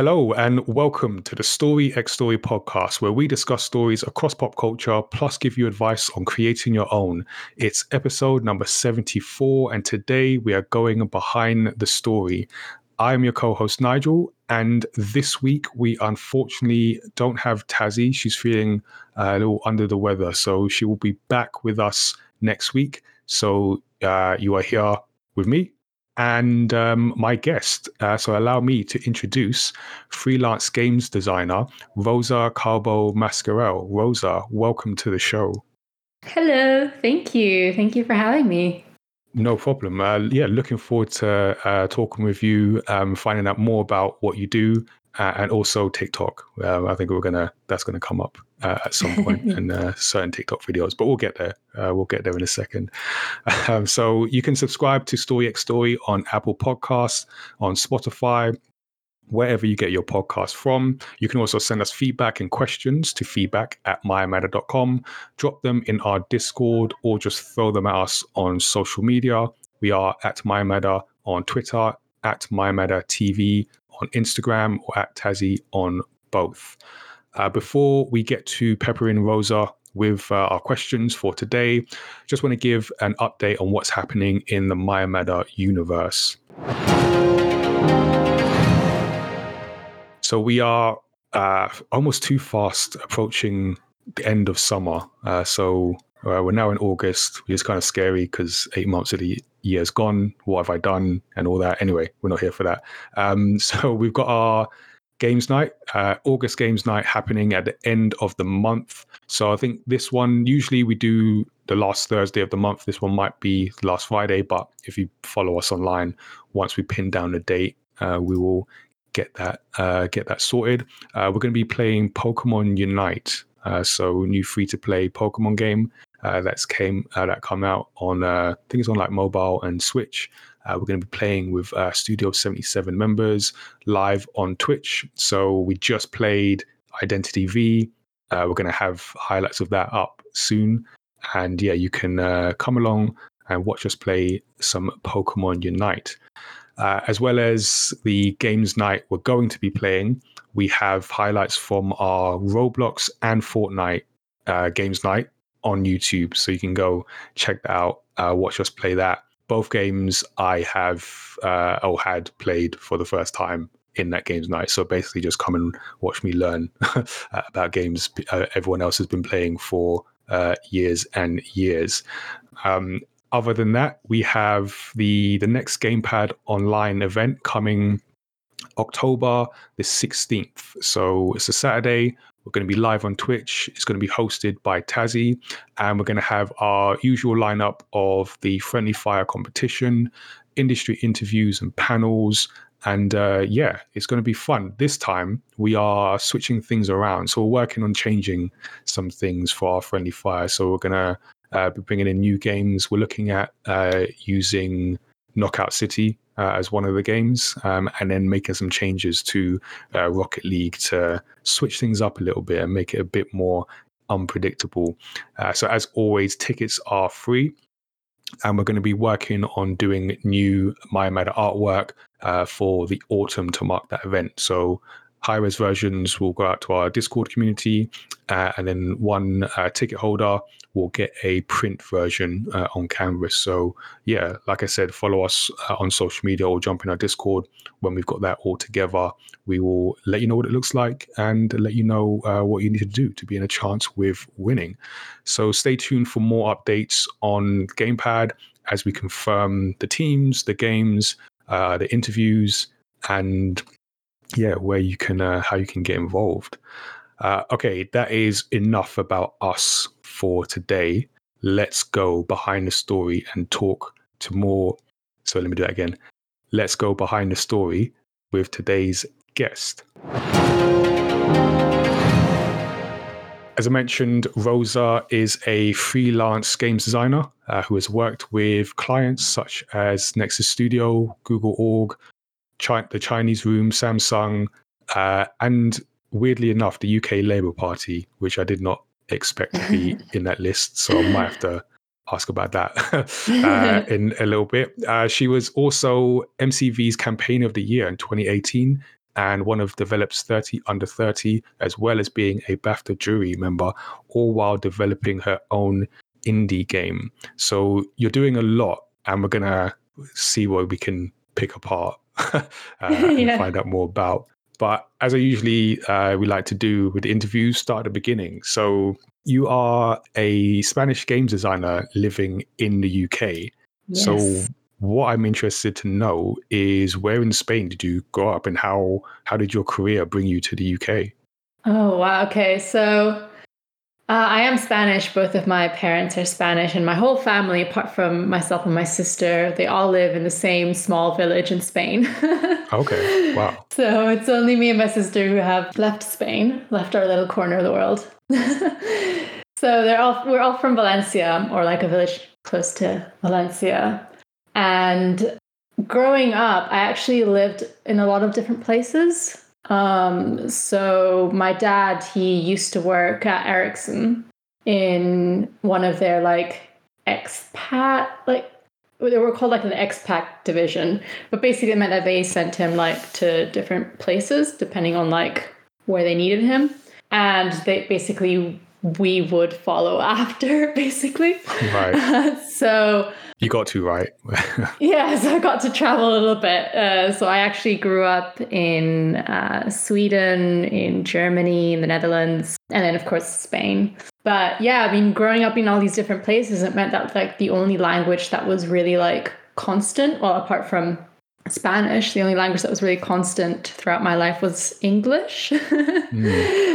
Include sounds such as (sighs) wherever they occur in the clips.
Hello, and welcome to the Story X Story podcast, where we discuss stories across pop culture plus give you advice on creating your own. It's episode number 74, and today we are going behind the story. I'm your co host, Nigel, and this week we unfortunately don't have Tazzy. She's feeling a little under the weather, so she will be back with us next week. So uh, you are here with me, and um, my guest. Uh, so allow me to introduce freelance games designer Rosa Carbo Mascarell. Rosa, welcome to the show. Hello, thank you. Thank you for having me. No problem. Uh, yeah, looking forward to uh, talking with you, um, finding out more about what you do, uh, and also TikTok. Um, I think we're gonna that's gonna come up uh, at some point (laughs) in uh, certain TikTok videos, but we'll get there. Uh, we'll get there in a second. (laughs) Um, so you can subscribe to Story X Story on Apple Podcasts, on Spotify, wherever you get your podcast from. You can also send us feedback and questions to feedback at mayamada.com. Drop them in our Discord or just throw them at us on social media. We are at Mayamada on Twitter, at Mayamada TV on Instagram, or at Tazzy on both. Uh, before we get to Pepper and Rosa with uh, our questions for today, just want to give an update on what's happening in the Mayamada universe. So we are uh, almost too fast approaching the end of summer. Uh, so uh, we're now in August, which is kind of scary because eight months of the year's gone. What have I done? And all that. Anyway, we're not here for that. Um, (laughs) so we've got our games night, uh, August games night happening at the end of the month. So I think this one, usually we do the last Thursday of the month. This one might be last Friday, but if you follow us online, once we pin down the date, uh, we will get that uh, get that sorted. Uh, we're going to be playing Pokemon Unite, uh, so new free to play Pokemon game uh, that's came that come out on I think it's on like mobile and Switch. Uh, we're going to be playing with uh, Studio 77 members live on Twitch. So we just played Identity V. Uh, we're going to have highlights of that up soon. And yeah, you can uh, come along and watch us play some Pokemon Unite. Uh, as well as the games night we're going to be playing, we have highlights from our Roblox and Fortnite uh, games night on YouTube. So you can go check that out, watch us play that both games I have uh, or had played for the first time in that games night. So basically, just come and watch me learn (laughs) about games uh, everyone else has been playing for uh, years and years. Um, other than that, we have the the next Gamepad online event coming October the 16th. So it's a Saturday. We're going to be live on Twitch. It's going to be hosted by Tazzy, and we're going to have our usual lineup of the Friendly Fire competition, industry interviews, and panels. And uh, yeah, it's going to be fun. This time we are switching things around. So we're working on changing some things for our Friendly Fire. So we're going to uh, be bringing in new games. We're looking at uh, using Knockout City uh, as one of the games, um, and then making some changes to uh, Rocket League to switch things up a little bit and make it a bit more unpredictable. Uh, so, as always, tickets are free, and we're going to be working on doing new Mayamada artwork uh, for the autumn to mark that event. So, high res versions will go out to our Discord community, uh, and then one uh, ticket holder will get a print version uh, on canvas. So, yeah, like I said, follow us uh, on social media or jump in our Discord when we've got that all together. We will let you know what it looks like and let you know uh, what you need to do to be in a chance with winning. So, stay tuned for more updates on Gamepad as we confirm the teams, the games, uh, the interviews, and yeah, where you can uh, how you can get involved. Uh, okay, that is enough about us for today. Let's go behind the story and talk to more. So let me do that again. Let's go behind the story with today's guest. As I mentioned, Rosa is a freelance games designer uh, who has worked with clients such as Nexus Studio, Google Org, the Chinese Room, Samsung, uh, and weirdly enough, the UK Labour Party, which I did not expect to be (laughs) in that list. So I might have to ask about that (laughs) uh, (laughs) in a little bit. Uh, she was also MCV's Campaign of the Year in 2018 and one of Develop's 30 Under 30, as well as being a BAFTA jury member, all while developing her own indie game. So you're doing a lot, and we're going to see what we can pick apart uh, and Yeah. find out more about. But as I usually uh, we like to do with the interviews, start at the beginning. So you are a Spanish games designer living in the UK. So what I'm interested to know is where in Spain did you grow up and how how did your career bring you to the UK? Oh, wow. Okay. So uh, I am Spanish. Both of my parents are Spanish, and my whole family, apart from myself and my sister, they all live in the same small village in Spain. (laughs) Okay. Wow. So it's only me and my sister who have left Spain, left our little corner of the world. (laughs) so they're all we're all from Valencia, or like a village close to Valencia. And growing up, I actually lived in a lot of different places. Um, so my dad, he used to work at Ericsson in one of their like expat like they were called like an expat division. But basically it meant that they sent him like to different places depending on like where they needed him. And they basically we would follow (laughs) after basically. Right. (laughs) so You got to right. (laughs) yeah, so I got to travel a little bit. Uh, so I actually grew up in uh, Sweden, in Germany, in the Netherlands, and then of course Spain. But yeah, I mean, growing up in all these different places, it meant that like the only language that was really like constant, well, apart from Spanish, the only language that was really constant throughout my life was English. (laughs)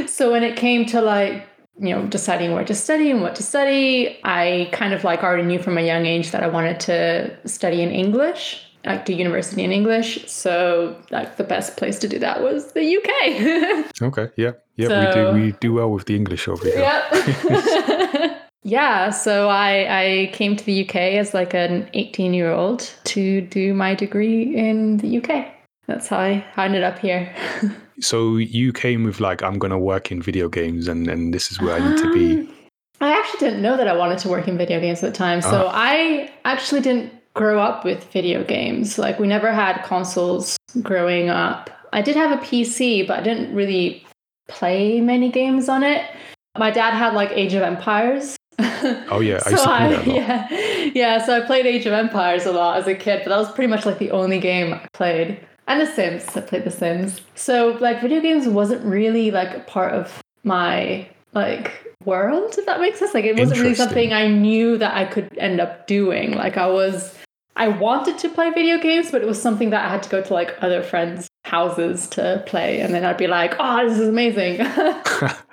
So when it came to like you know deciding where to study and what to study i kind of like already knew from a young age that i wanted to study in english like do university in english so like the best place to do that was the uk (laughs) okay. Yeah. Yeah. we do we do well with the English over here. yep (laughs) (laughs) yeah so i i came to the uk as like an 18 year old to do my degree in the uk that's how i, I ended up here (laughs) So you came with like I'm gonna work in video games and and this is where I need to be. Um, I actually didn't know that I wanted to work in video games at the time. So I actually didn't grow up with video games. Like we never had consoles growing up. I did have a PC, but I didn't really play many games on it. My dad had like Age of Empires. (laughs) Oh yeah, I used to so I, lot. (laughs) yeah, yeah. So I played Age of Empires a lot as a kid, but that was pretty much like the only game I played. And The Sims. I played The Sims. So like video games wasn't really like a part of my like world, if that makes sense. Like it wasn't really something I knew that I could end up doing. Like I was I wanted to play video games, but it was something that I had to go to like other friends' houses to play, and then I'd be like, "Oh, this is amazing!" (laughs)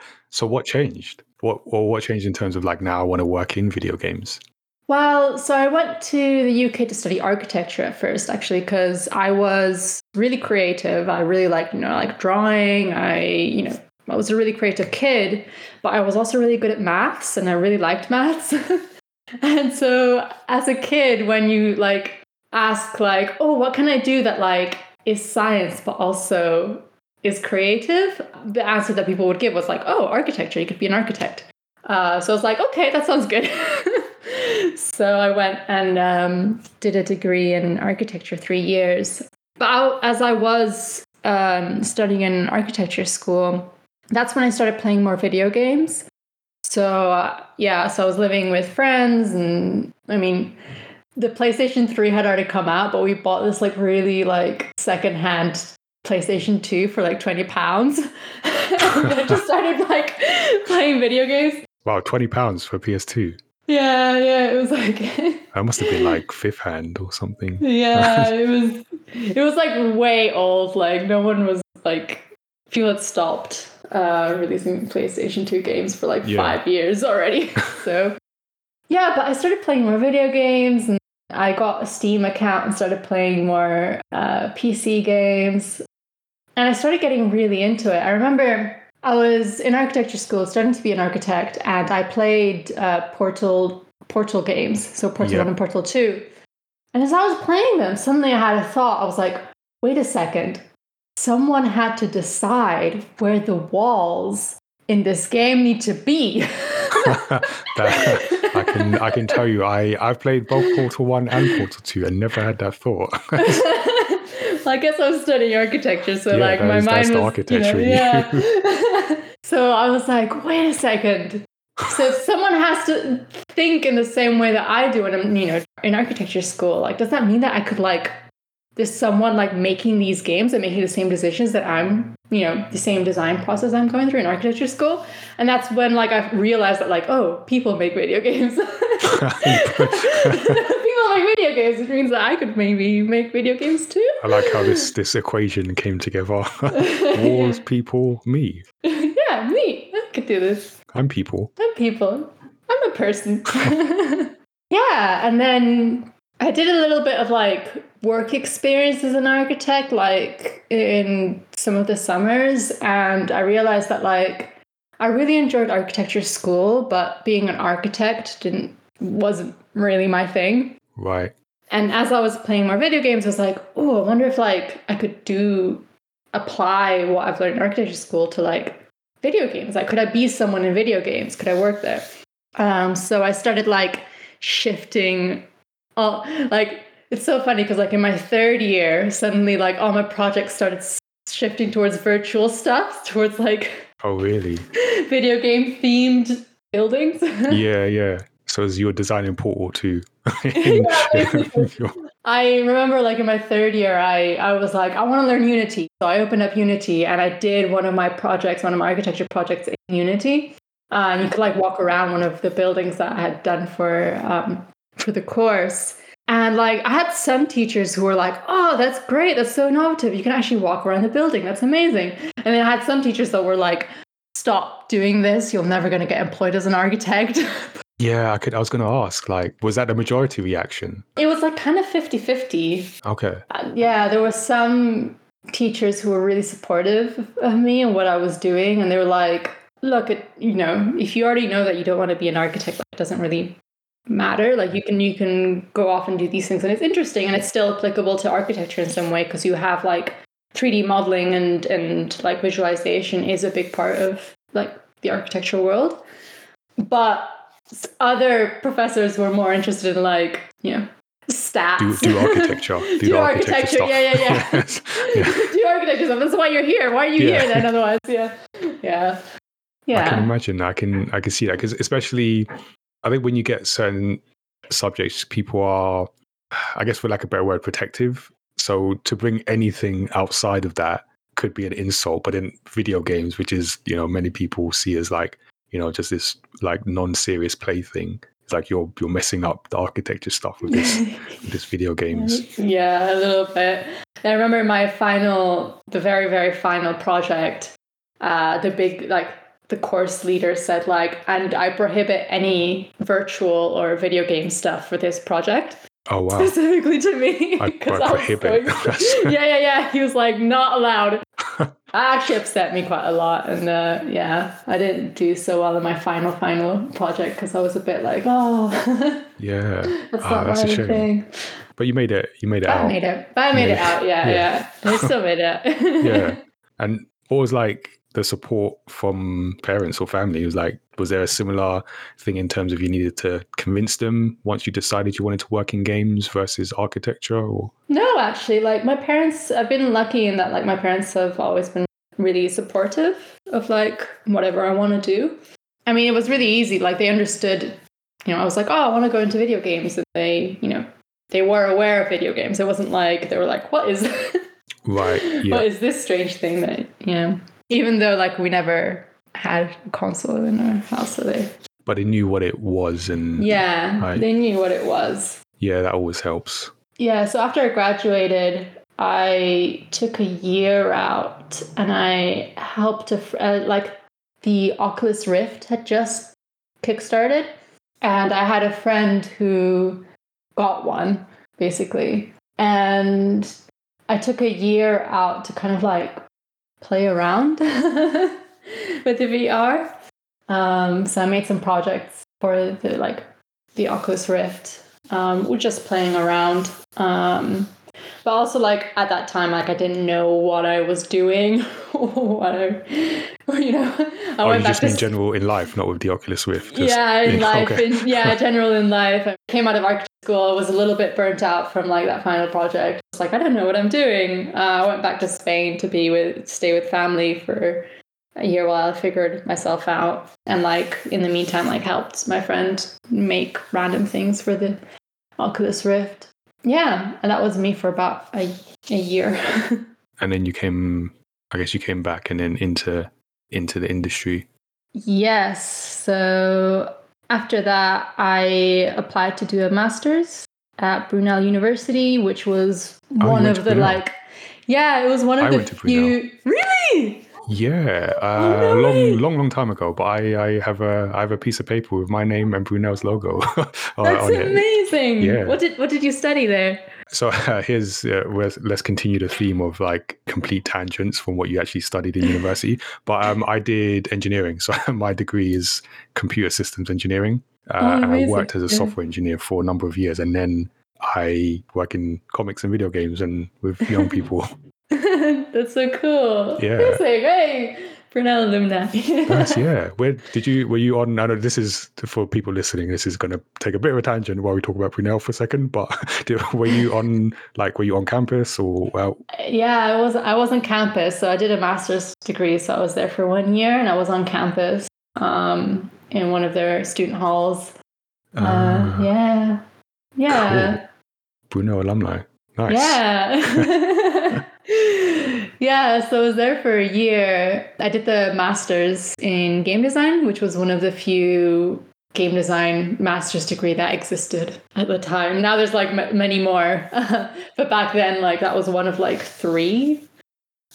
(laughs) so what changed? What or what changed in terms of like now I want to work in video games? Well, so I went to the UK to study architecture at first, actually, because I was really creative. I really like, you know, like drawing. I, you know, I was a really creative kid, but I was also really good at maths and I really liked maths. (laughs) and so as a kid, when you like ask like, oh, what can I do that like is science but also is creative? The answer that people would give was like, oh, architecture, you could be an architect. Uh, so I was like, okay, that sounds good. (laughs) so I went and um, did a degree in architecture three years. But I, as I was um, studying in architecture school, that's when I started playing more video games. So uh, yeah, so I was living with friends, and I mean, the PlayStation 3 had already come out, but we bought this like really like secondhand PlayStation 2 for like 20 pounds. (laughs) and I just started like playing video games. Wow, twenty pounds for PS2. Yeah, yeah, it was like (laughs) That must have been like fifth hand or something. yeah, (laughs) it was it was like way old. Like no one was like people had stopped uh releasing PlayStation 2 games for like Yeah. five years already. (laughs) so yeah, but I started playing more video games and I got a Steam account and started playing more uh, PC games. And I started getting really into it. I remember I was in architecture school, starting to be an architect, and I played uh, Portal Portal games, so Portal Yeah. 1 and Portal 2. And as I was playing them, suddenly I had a thought. I was like, wait a second. Someone had to decide where the walls in this game need to be. (laughs) (laughs) That- I can I can tell you I I've played both Portal One and Portal Two and never had that thought. (laughs) (laughs) I guess I was studying architecture, so Yeah, like my mind was architecture you. know, yeah. (laughs) (laughs) so I was like, wait a second. So someone has to think in the same way that I do when I'm, you know, in architecture school. Like, does that mean that I could like there's someone like making these games and making the same decisions that I'm, you know, the same design process I'm going through in architecture school. And that's when like I realized that like, oh, people make video games. (laughs) (laughs) people make video games, which means that I could maybe make video games too. I like how this this equation came together. (laughs) Wars, people, me. yeah, me. I could do this. I'm people. I'm people. I'm a person. yeah, and then I did a little bit of like work experience as an architect, like in some of the summers, and I realized that like I really enjoyed architecture school, but being an architect didn't wasn't really my thing. Right. And as I was playing more video games, I was like, oh, I wonder if like I could do apply what I've learned in architecture school to like video games. Like, could I be someone in video games? Could I work there? Um, so I started like shifting. All like it's so funny because like in my third year, suddenly like all my projects started shifting towards virtual stuff, (laughs) towards like Oh, really? (laughs) video game themed buildings. (laughs) yeah, yeah. So as you were designing Portal 2. Yeah. I remember like in my third year, I, I was like, I want to learn Unity. So I opened up Unity and I did one of my projects, one of my architecture projects in Unity. Uh, and you could like walk around one of the buildings that I had done for um, for the course. And like I had some teachers who were like, "Oh, that's great. That's so innovative. You can actually walk around the building. That's amazing." And then I had some teachers that were like, "Stop doing this. You're never going to get employed as an architect." (laughs) yeah, I could I was gonna ask, like, was that the majority reaction? it was like kind of 50-50. Okay. Uh, yeah, there were some teachers who were really supportive of me and what I was doing, and they were like, "Look, it, you know, if you already know that you don't want to be an architect, it doesn't really matter. Like, you can you can go off and do these things, and it's interesting, and it's still applicable to architecture in some way because you have like 3D modeling and and like visualization is a big part of like the architectural world, but other professors were more interested in like you know stats Do do architecture. (laughs) Do, do architecture, architecture stuff. yeah, yeah, yeah. (laughs) Yes. yeah. (laughs) do architecture stuff. That's why you're here. Why are you Yeah. here then? Otherwise, yeah, yeah, Yeah I can imagine. I can I can see that because especially, I think when you get certain subjects, people are, I guess for lack of a better word, protective. So to bring anything outside of that could be an insult. But in video games, which is you know many people see as like you know just this like non-serious plaything, it's like you're you're messing up the architecture stuff with this (laughs) with this video games. yeah, a little bit. I remember my final, the very, very final project. Uh, the big like the course leader said like, and I prohibit any virtual or video game stuff for this project. Oh wow! specifically to me I, (laughs) I I, prohibit. so- (laughs) (laughs) yeah, yeah, yeah. He was like, not allowed. that actually upset me quite a lot, and uh, yeah, I didn't do so well in my final final project because I was a bit like, oh, yeah, that's Ah, not that's a my shame. thing. but you made it. You made it I out. made it. But I made it out. Yeah, Yeah. yeah. I still made it. yeah. And what was like the support from parents or family? Was like, was there a similar thing in terms of you needed to convince them once you decided you wanted to work in games versus architecture? Or No, actually, like my parents, I've been lucky in that like my parents have always been really supportive of like whatever I want to do. I mean, it was really easy. Like they understood, you know, I was like, oh, I want to go into video games, and they, you know, they were aware of video games. It wasn't like they were like, what is, (laughs) right? Yeah. what is this strange thing that you know? Even though like we never had a console in our house, so they, but they knew what it was, and yeah, Right. they knew what it was. yeah, that always helps. Yeah, so after I graduated, I took a year out and I helped a fr- uh, like the Oculus Rift had just kickstarted, and I had a friend who got one basically, and I took a year out to kind of like play around (laughs) with the VR. Um, so I made some projects for the like the Oculus Rift. Um, we're just playing around. Um, but also like at that time like i didn't know what i was doing (laughs) what I, you know i oh, went you back just to mean general in life, not with the Oculus Rift. just- yeah in (laughs) life okay. in, yeah (laughs) general in life i came out of architecture school was a little bit burnt out from like that final project it's like i don't know what i'm doing uh, i went back to spain to be with stay with family for a year while i figured myself out and like in the meantime like helped my friend make random things for the oculus rift yeah and that was me for about a, a year (laughs) and then you came, I guess you came back and then into into the industry. Yes. So after that, I applied to do a master's at Brunel University, which was Oh, one of the Brunel? like, yeah, it was one of I the went to Brunel. few. Really? Yeah, uh, Oh, no long, way. long, long time ago. But I, I have a, I have a piece of paper with my name and Brunel's logo (laughs) on, That's on it. amazing. Yeah. What did What did you study there? So uh, (laughs) here's uh, let's continue the theme of like complete tangents from what you actually studied in university. (laughs) But um, I did engineering, so my degree is computer systems engineering, uh, Oh, and I worked as a software engineer for a number of years, and then I work in comics and video games and with young people. That's so cool. Yeah. Amazing. Hey, Brunel alumni. Nice, (laughs) yeah. Where did you were you on? I know this is for people listening. This is going to take a bit of a tangent while we talk about Brunel for a second. But (laughs) did, were you on like were you on campus or well? Yeah, I was I was on campus, so I did a master's degree. So I was there for one year, and I was on campus um, in one of their student halls. Uh, Ah, yeah, yeah, Brunel alumni. Nice. yeah, (laughs) yeah. So I was there for a year. I did the master's in game design, which was one of the few game design master's degree that existed at the time. Now there's like m- many more, (laughs) but back then, like that was one of like three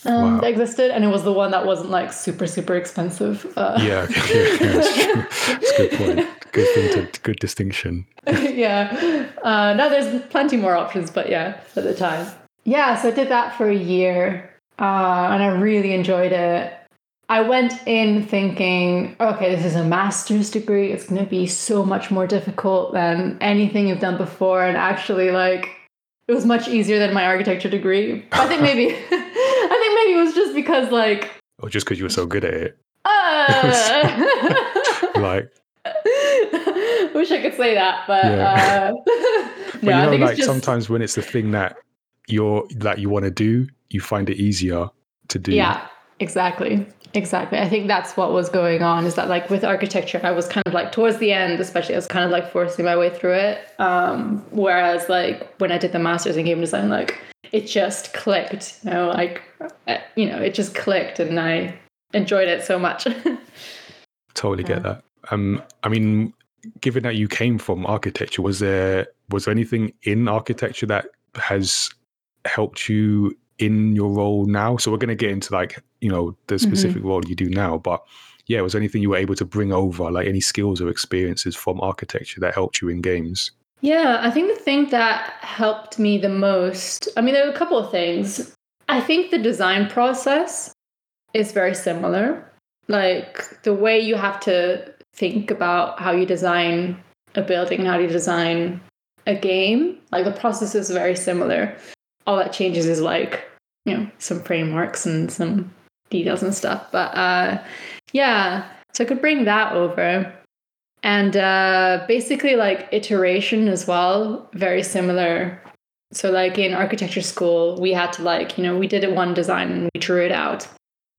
um, Wow. that existed, and it was the one that wasn't like super super expensive. Uh, Yeah, okay, yeah, that's true. That's a good point. Good thing to good distinction. (laughs) yeah. Uh, now there's plenty more options, but yeah, at the time. Yeah, so I did that for a year, uh, and I really enjoyed it. I went in thinking, okay, this is a master's degree. It's going to be so much more difficult than anything you've done before, and actually, like, it was much easier than my architecture degree. I think maybe, (laughs) (laughs) I think maybe it was just because, like, Or just because you were so good at it. uh, (laughs) Like Wish I could say that, but Yeah. uh, but no, you I know, think like it's just sometimes when it's the thing that you're that you want to do, you find it easier to do. yeah, exactly, exactly. I think that's what was going on. Is that like with architecture, I was kind of like towards the end, especially, I was kind of like forcing my way through it. Um, whereas like when I did the masters in game design, like it just clicked. You know, like uh, you know, it just clicked, and I enjoyed it so much. (laughs) Totally get Yeah. that. Um, I mean, given that you came from architecture, was there was there anything in architecture that has helped you in your role now? So we're going to get into like you know the Mm-hmm. specific role you do now, but yeah, was there anything you were able to bring over, like any skills or experiences from architecture that helped you in games? Yeah, I think the thing that helped me the most, I mean, there were a couple of things. I think the design process is very similar. Like the way you have to think about how you design a building, how you design a game, like the process is very similar. All that changes is like, you know, some frameworks and some details and stuff. But uh, yeah, so I could bring that over. And uh, basically like iteration as well very similar. So like in architecture school we had to like you know we did it one design and we drew it out.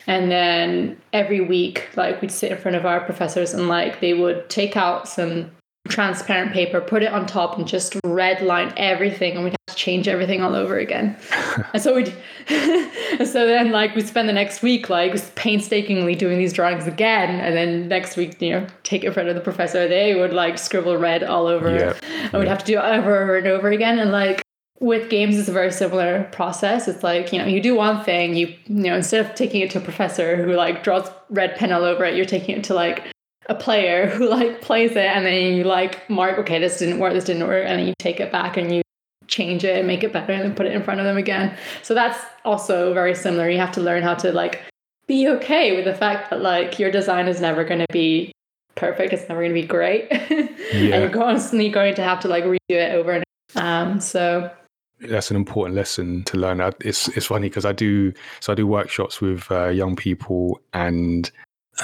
And then every week like we'd sit in front of our professors and like they would take out some transparent paper put it on top and just red line everything and we'd have to change everything all over again. (laughs) And so we'd and (laughs) so then like we spend the next week like painstakingly doing these drawings again and then next week you know take it in front of the professor they would like scribble red all over. Yeah, and we'd have to do it over, over and over again and like with games it's a very similar process. It's like you know you do one thing you you know instead of taking it to a professor who like draws red pen all over it you're taking it to like a player who like plays it and then you like mark okay this didn't work this didn't work and then you take it back and you change it and make it better and then put it in front of them again so that's also very similar you have to learn how to like be okay with the fact that like your design is never going to be perfect it's never going to be great (laughs) and Yeah. you're constantly going to have to like redo it over and over. um so that's an important lesson to learn. It's it's funny because I do so I do workshops with uh, young people and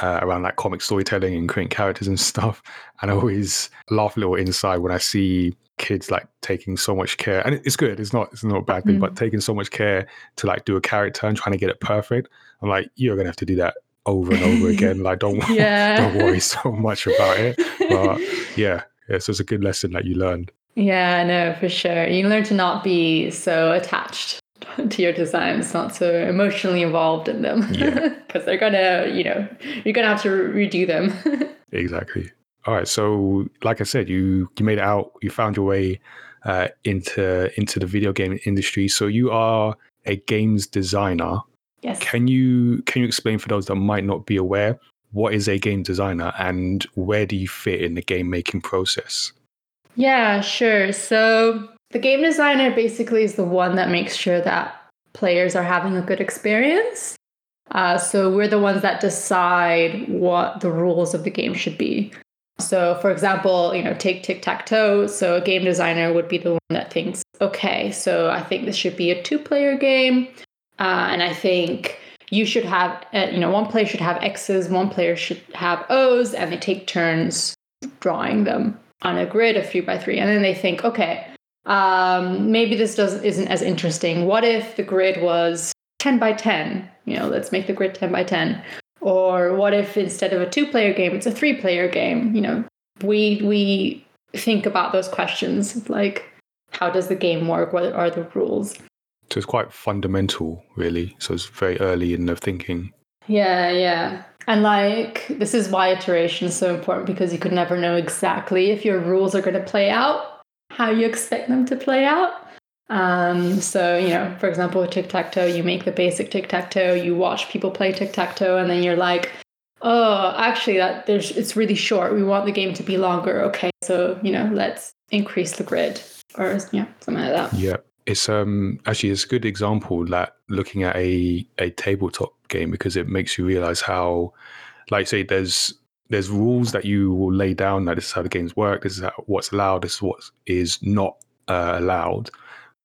uh, around like comic storytelling and creating characters and stuff. And I always laugh a little inside when I see kids like taking so much care, and it's good. It's not it's not a bad thing, mm. but taking so much care to like do a character and trying to get it perfect. I'm like, you're gonna have to do that over and over again. Like, don't (laughs) (laughs) yeah. don't worry so much about it. But (laughs) yeah, yeah, so it's a good lesson that you learned. Yeah, no, for sure. You learn to not be so attached (laughs) to your designs, not so emotionally involved in them. Because yeah. (laughs) they're gonna, you know, you're gonna have to redo them. (laughs) exactly. All right. So, like I said, you you made it out. You found your way uh, into into the video game industry. So you are a games designer. Yes. Can you can you explain for those that might not be aware what is a game designer and where do you fit in the game making process? Yeah, sure. So the game designer basically is the one that makes sure that players are having a good experience. Uh, so we're the ones that decide what the rules of the game should be. So, for example, you know, take tic tac toe. So, a game designer would be the one that thinks, okay, so I think this should be a two player game. Uh, and I think you should have, uh, you know, one player should have X's, one player should have O's, and they take turns drawing them on a grid of three by three. And then they think, okay, um, maybe this doesn't isn't as interesting. What if the grid was 10 by 10? You know, let's make the grid 10 by 10. Or what if instead of a two player game, it's a three player game? You know, we we think about those questions like how does the game work? What are the rules? So it's quite fundamental, really. So it's very early in the thinking. Yeah, yeah. And like, this is why iteration is so important because you could never know exactly if your rules are going to play out how you expect them to play out. Um, so, you know, for example, tic tac toe, you make the basic tic tac toe, you watch people play tic tac toe, and then you're like, oh, actually, that there's it's really short. We want the game to be longer. Okay, so you know, let's increase the grid, or yeah, something like that. Yeah, it's um actually it's a good example that looking at a a tabletop game because it makes you realize how like say there's there's rules that you will lay down that this is how the games work this is how, what's allowed this is what is not uh, allowed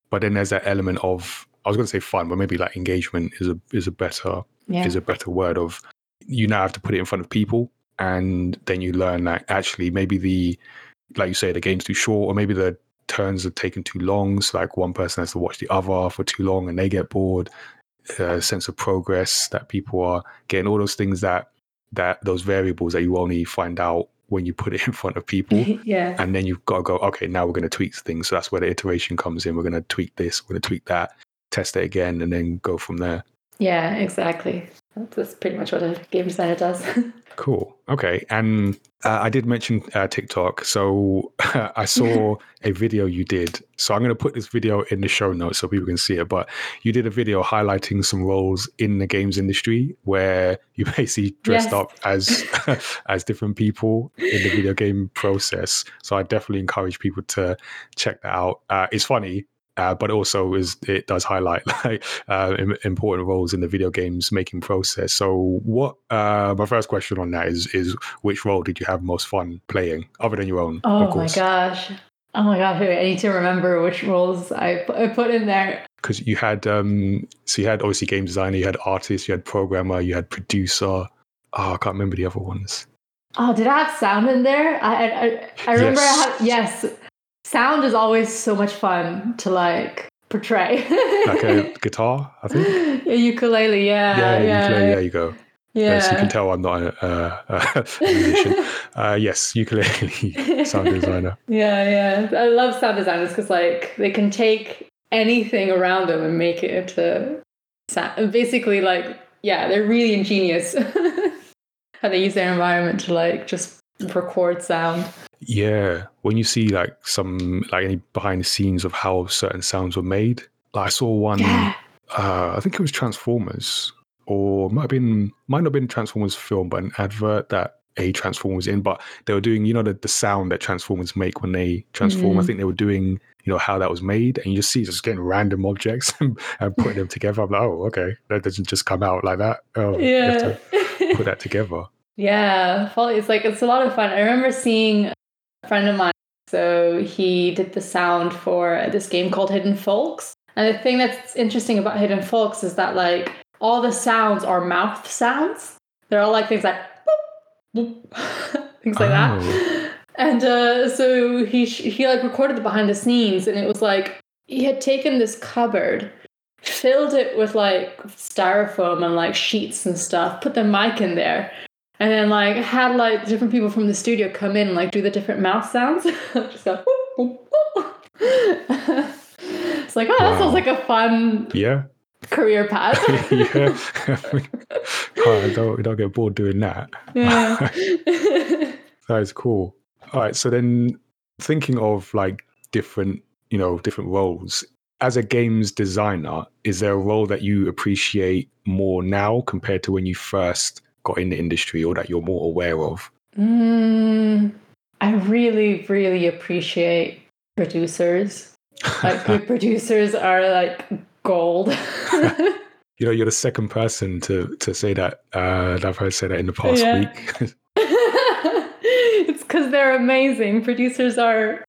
but then there's that element of i was going to say fun but maybe like engagement is a is a better yeah. is a better word of you now have to put it in front of people and then you learn that actually maybe the like you say the game's too short or maybe the turns are taking too long. So like one person has to watch the other for too long and they get bored. A sense of progress that people are getting, all those things that that those variables that you only find out when you put it (laughs) in front of people. (laughs) yeah. And then you've got to go, okay, now we're going to tweak things. So that's where the iteration comes in. We're going to tweak this, we're going to tweak that, test it again, and then go from there. Yeah, exactly. That's pretty much what a game designer does. (laughs) cool. Okay. And uh, I did mention uh, TikTok. So (laughs) I saw (laughs) a video you did. So I'm going to put this video in the show notes so people can see it. But you did a video highlighting some roles in the games industry where you basically dressed yes. up as as different people in the video game process. So I definitely encourage people to check that out. Uh, it's funny uh, but also is it does highlight (laughs) like uh, important roles in the video games making process. So, what uh, my first question on that is is which role did you have most fun playing, other than your own? Oh my gosh! Oh my gosh! I need to remember which roles I put in there. Because you had um, so you had obviously game designer, you had artist, you had programmer, you had producer. Oh, I can't remember the other ones. Oh, did I have sound in there? I I, I remember yes. I had yes sound is always so much fun to like portray. like a (laughs) guitar, I think. A ukulele, yeah. Yeah, yeah. ukulele, there you go. Yeah. As you can tell, I'm not a, a, a musician. (laughs) uh, yes, ukulele (laughs) sound designer. Yeah, yeah. I love sound designers because like they can take anything around them and make it into sound. Basically, like yeah, they're really ingenious how they use their environment to like just record sound. Yeah, when you see like some like any behind the scenes of how certain sounds were made, like I saw one. Yeah. Uh, I think it was Transformers, or might have been might not have been Transformers film, but an advert that a Transformers in. But they were doing, you know, the, the sound that Transformers make when they transform. Mm. I think they were doing, you know, how that was made, and you just see just getting random objects (laughs) and, and putting them together. I'm like, oh, okay, that doesn't just come out like that. Oh, yeah, put that together. (laughs) Yeah, it's like it's a lot of fun. I remember seeing a friend of mine So he did the sound for this game called Hidden Folks. And the thing that's interesting about Hidden Folks is that like all the sounds are mouth sounds. They're all like things like boop, boop, (laughs) things like Oh. that. And uh, so he he like recorded the behind the scenes, and it was like he had taken this cupboard, filled it with like styrofoam and like sheets and stuff, put the mic in there, and then like had like different people from the studio come in and like do the different mouth sounds. (laughs) Just go. "Boop, boop, boop." (laughs) it's like oh, that Wow. sounds like a fun Yeah. career (laughs) path. yeah. oh, don't, don't get bored doing that. yeah. That is cool. All right. So then thinking of like different, you know, different roles. As a games designer, is there a role that you appreciate more now compared to when you first got in the industry or that you're more aware of? Mm, I really, really appreciate producers. (laughs) Like good producers are like gold. (laughs) You know, you're the second person to to say that. Uh, that I've heard say that in the past Yeah. week. (laughs) it's because they're amazing. Producers are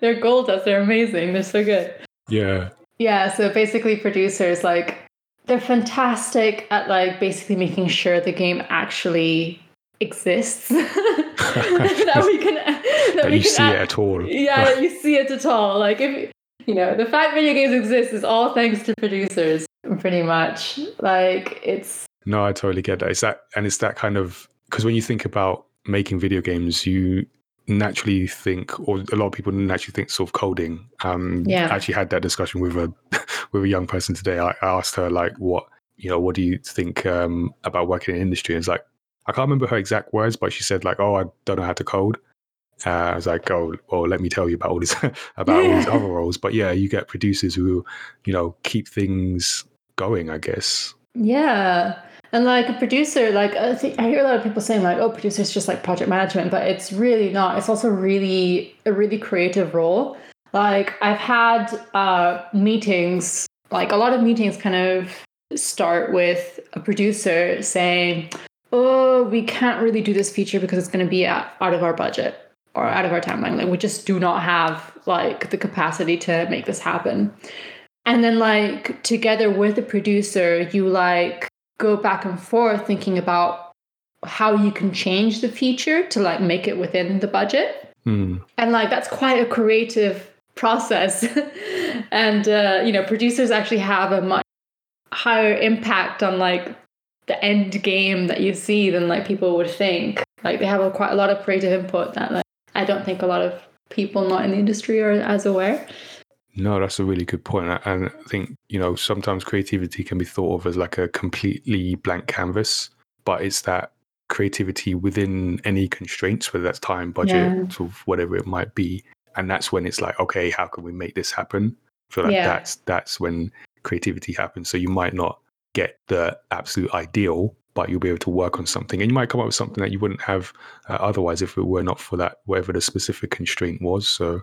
they're gold dust. They're amazing. They're so good. yeah. Yeah, so basically producers like they're fantastic at like basically making sure the game actually exists. (laughs) that we can (laughs) that, That we you can see act- it at all. yeah, that you see it at all. Like if you know, the fact video games exist is all thanks to producers, pretty much. Like it's No, I totally get that. It's that, and it's that kind of because when you think about making video games, you naturally think, or a lot of people naturally think, sort of coding. Um, Yeah. I actually had that discussion with a (laughs) with a young person today. I, I asked her like, what you know, what do you think um, about working in industry? And it's like I can't remember her exact words, but she said like, oh, I don't know how to code. Uh, I was like, oh, well, let me tell you about all these (laughs) about all these (laughs) other roles. But yeah, you get producers who, you know, keep things going. I guess. Yeah. And like a producer, like I think I hear a lot of people saying like, oh, producer's just like project management, but it's really not. It's also really a really creative role. Like I've had uh meetings, like a lot of meetings kind of start with a producer saying, Oh, we can't really do this feature because it's gonna be out, out of our budget or out of our timeline. Like we just do not have like the capacity to make this happen. And then like together with the producer, you like go back and forth thinking about how you can change the feature to like make it within the budget. Hmm. And like that's quite a creative process. (laughs) and uh, you know, producers actually have a much higher impact on like the end game that you see than like people would think. Like they have a, quite a lot of creative input that like I don't think a lot of people not in the industry are as aware. No, that's a really good point. And I- think, you know, sometimes creativity can be thought of as like a completely blank canvas, but it's that creativity within any constraints, whether that's time, budget, Yeah. sort of whatever it might be. And that's when it's like, okay, how can we make this happen? I feel like Yeah. that's that's when creativity happens. So you might not get the absolute ideal, but you'll be able to work on something, and you might come up with something that you wouldn't have uh, otherwise if it were not for that whatever the specific constraint was. So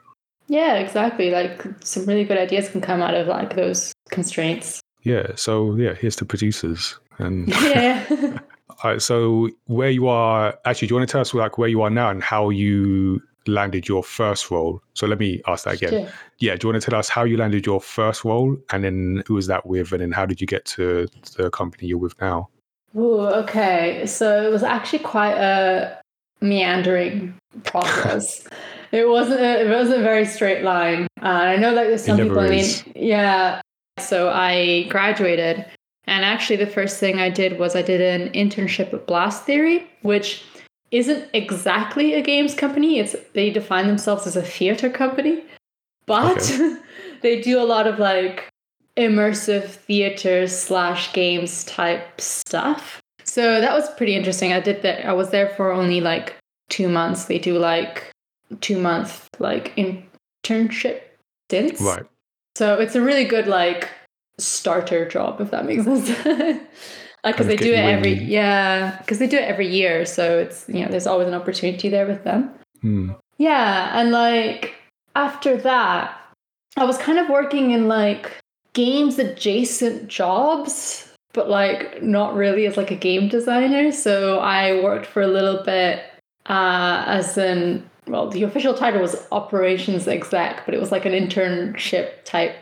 Yeah, exactly. Like some really good ideas can come out of like those constraints. Yeah. So yeah, here's the producers. And (laughs) yeah. right, (laughs) so where you are actually, do you want to tell us like where you are now and how you landed your first role? So let me ask that again. Sure. Yeah. Do you want to tell us how you landed your first role and then who was that with and then how did you get to the company you're with now? Ooh, okay. So it was actually quite a meandering process. (laughs) it wasn't a, it wasn't a very straight line. Uh, I know that there's some people in is. yeah. So I graduated, and actually the first thing I did was I did an internship at Blast Theory, which isn't exactly a games company. It's they define themselves as a theater company, but (laughs) they do a lot of like immersive theater slash games type stuff. So that was pretty interesting. I did that. I was there for only like two months. They do like two month like internship stints. Right. So it's a really good like starter job if that makes sense. (laughs) because Kind they do it you every yeah because they do it every year. So it's you know there's always an opportunity there with them. Hmm. Yeah, and like after that, I was kind of working in like games adjacent jobs, but like not really as like a game designer. So I worked for a little bit uh, as an well, the official title was operations exec, but it was like an internship type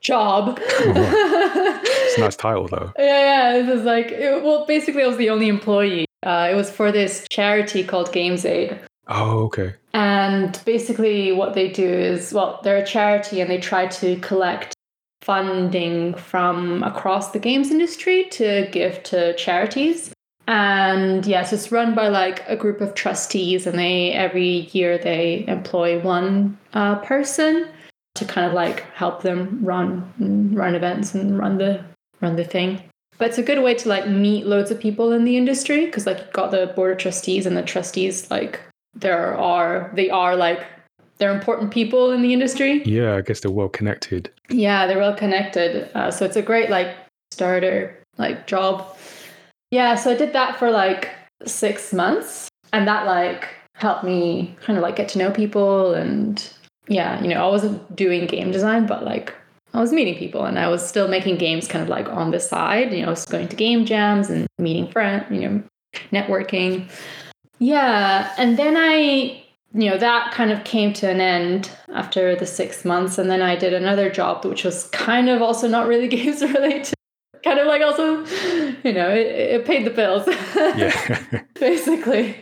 job. (laughs) it's a nice title though. (laughs) Yeah, yeah. It was like, it, well, basically, I was the only employee. Uh, it was for this charity called Games Aid. Oh, okay. And basically, what they do is, well, they're a charity and they try to collect funding from across the games industry to give to charities. And yes, it's run by like a group of trustees, and they every year they employ one uh, person to kind of like help them run run events and run the run the thing. But it's a good way to like meet loads of people in the industry because like you've got the board of trustees and the trustees like there are they are like they're important people in the industry. Yeah, I guess they're well connected. Yeah, they're well connected. Uh, so it's a great like starter like job. Yeah, so I did that for like six months, and that like helped me kind of like get to know people and yeah, you know, I wasn't doing game design, but like I was meeting people and I was still making games kind of like on the side. You know, I was going to game jams and meeting friends, you know, networking. Yeah. And then I, you know, that kind of came to an end after the six months. And then I did another job, which was kind of also not really (laughs) games related. Kind of like also, you know, it, it paid the bills. (laughs) Yeah. (laughs) Basically.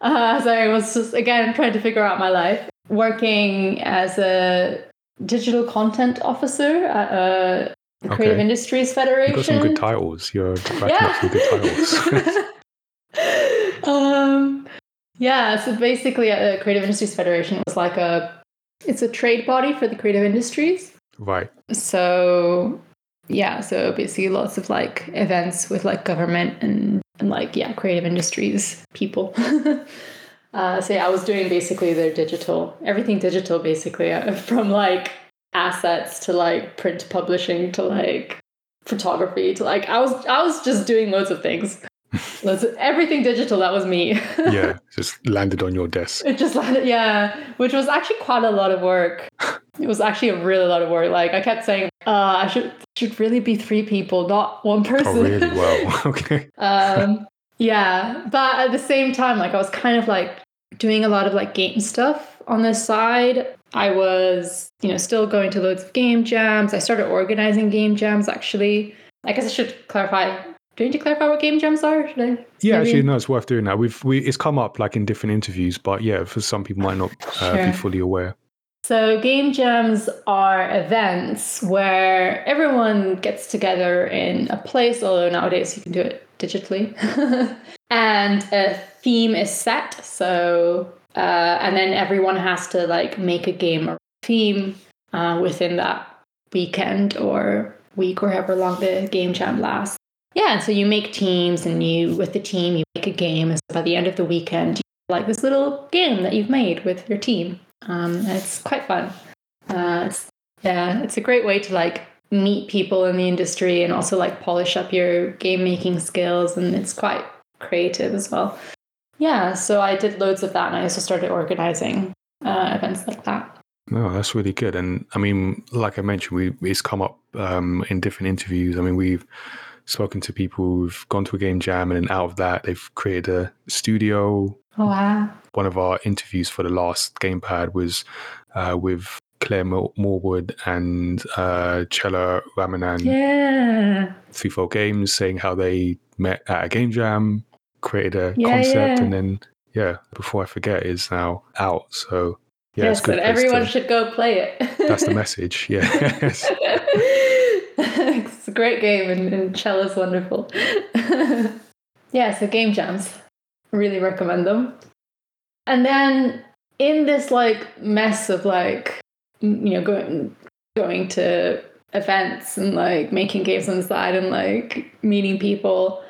Uh, so I was just, again, trying to figure out my life working as a digital content officer at uh, the Okay. Creative Industries Federation. You've got some good titles. You're (laughs) up some good titles. um, yeah, so basically, at the Creative Industries Federation it was like a it's a trade body for the creative industries. right. So yeah, so basically lots of like events with like government and, and like yeah, creative industries people. (laughs) uh, so yeah, I was doing basically their digital, everything digital basically, uh, (laughs) from like assets to like print publishing to like photography to like I was I was just doing loads of things. (laughs) loads of, everything digital that was me. Yeah. Just landed on your desk. It just landed, yeah, which was actually quite a lot of work. It was actually a really lot of work. Like I kept saying, uh, I should should really be three people, not one person. Oh, really? (laughs) Well, (laughs) okay. um, yeah, but at the same time, like I was kind of like doing a lot of like game stuff on the side. I was, you know, still going to loads of game jams. I started organizing game jams actually. I guess I should clarify. Do you need to clarify what game jams are? Should I? Yeah, maybe? actually, no, it's worth doing that. We've we it's come up like in different interviews, but yeah, for some people might not uh, Sure. be fully aware. So, game jams are events where everyone gets together in a place, although nowadays you can do it digitally. (laughs) and a theme is set. So, uh, and then everyone has to like make a game or theme uh, within that weekend or week or however long the game jam lasts. Yeah, so you make teams and you, with the team, you make a game. And so by the end of the weekend, you like this little game that you've made with your team. Um, and it's quite fun. Uh, it's, yeah, it's a great way to like meet people in the industry and also like polish up your game making skills. And it's quite creative as well. Yeah, so I did loads of that and I also started organizing uh, events like that. No, that's really good. And I mean, like I mentioned, we it's come up um, in different interviews. I mean, we've spoken to people who've gone to a game jam, and then out of that, they've created a studio. Oh, wow. One of our interviews for the last gamepad was uh, with Claire Mo- Morwood and uh, Chella Ramanan, Yeah. Threefold Games, saying how they met at a game jam, created a Yeah, concept, yeah. and then yeah, before I forget, is now out. So yeah, yes, it's good. everyone to- should go play it. That's the (laughs) message. Yeah. it's a great game and, and Shell is wonderful. (laughs) yeah, so game jams. Really recommend them. And then in this like mess of like you know going going to events and like making games on the side and like meeting people,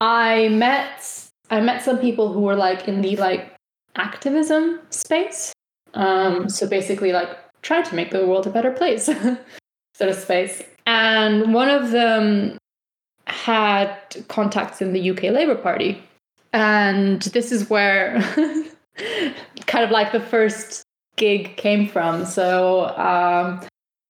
I met I met some people who were like in the like activism space. Um, so basically like trying to make the world a better place, (laughs) sort of space. And one of them had contacts in the UK Labour Party. And this is where (laughs) (laughs) kind of like the first gig came from. So um,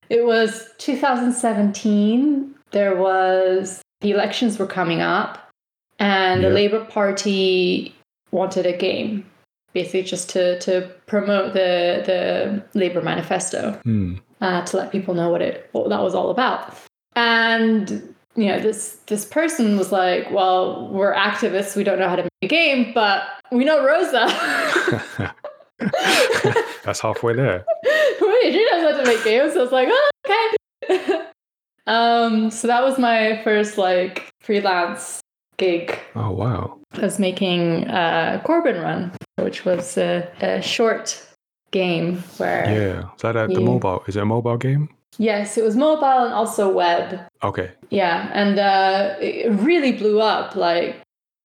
it was 2017. There was the elections were coming up, and the Labour Party wanted a game. basically just to to promote the the Labour manifesto Hmm. uh, to let people know what it what that was all about. And you know, this this person was like, "Well, we're activists. We don't know how to make a game, but we know Rosa. (laughs) That's halfway there. (laughs) Wait, she knows how to make games." So I was like, "Oh, okay." (laughs) um, so that was my first like freelance gig. Oh wow. I was making uh, Corbyn Run, which was a, a short game where Yeah. Is that uh, the mobile? Is it a mobile game? Yes, it was mobile and also web. Okay. Yeah, and uh, it really blew up. Like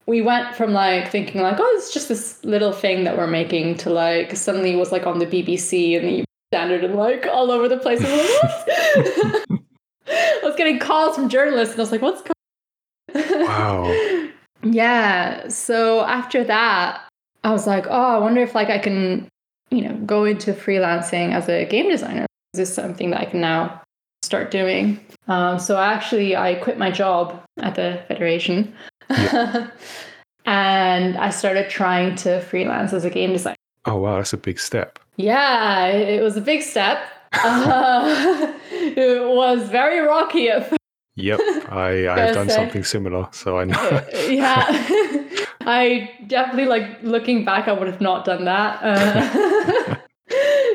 we went from like thinking like, oh, it's just this little thing that we're making to like suddenly it was like on the BBC and the standard and like all over the place. I was like, what? (laughs) I was getting calls from journalists and I was like, what's going? Wow. (laughs) Yeah. So after that, I was like, oh, I wonder if like I can, you know, go into freelancing as a game designer. Is this something that I can now start doing? Um, so actually, I quit my job at the Federation. (laughs) and I started trying to freelance as a game designer. Oh wow, that's a big step. Yeah, it was a big step. Uh, (laughs) it was very rocky at first. Yep. I (laughs) I've done say. something similar, so I know. yeah i definitely like looking back i would have not done that uh,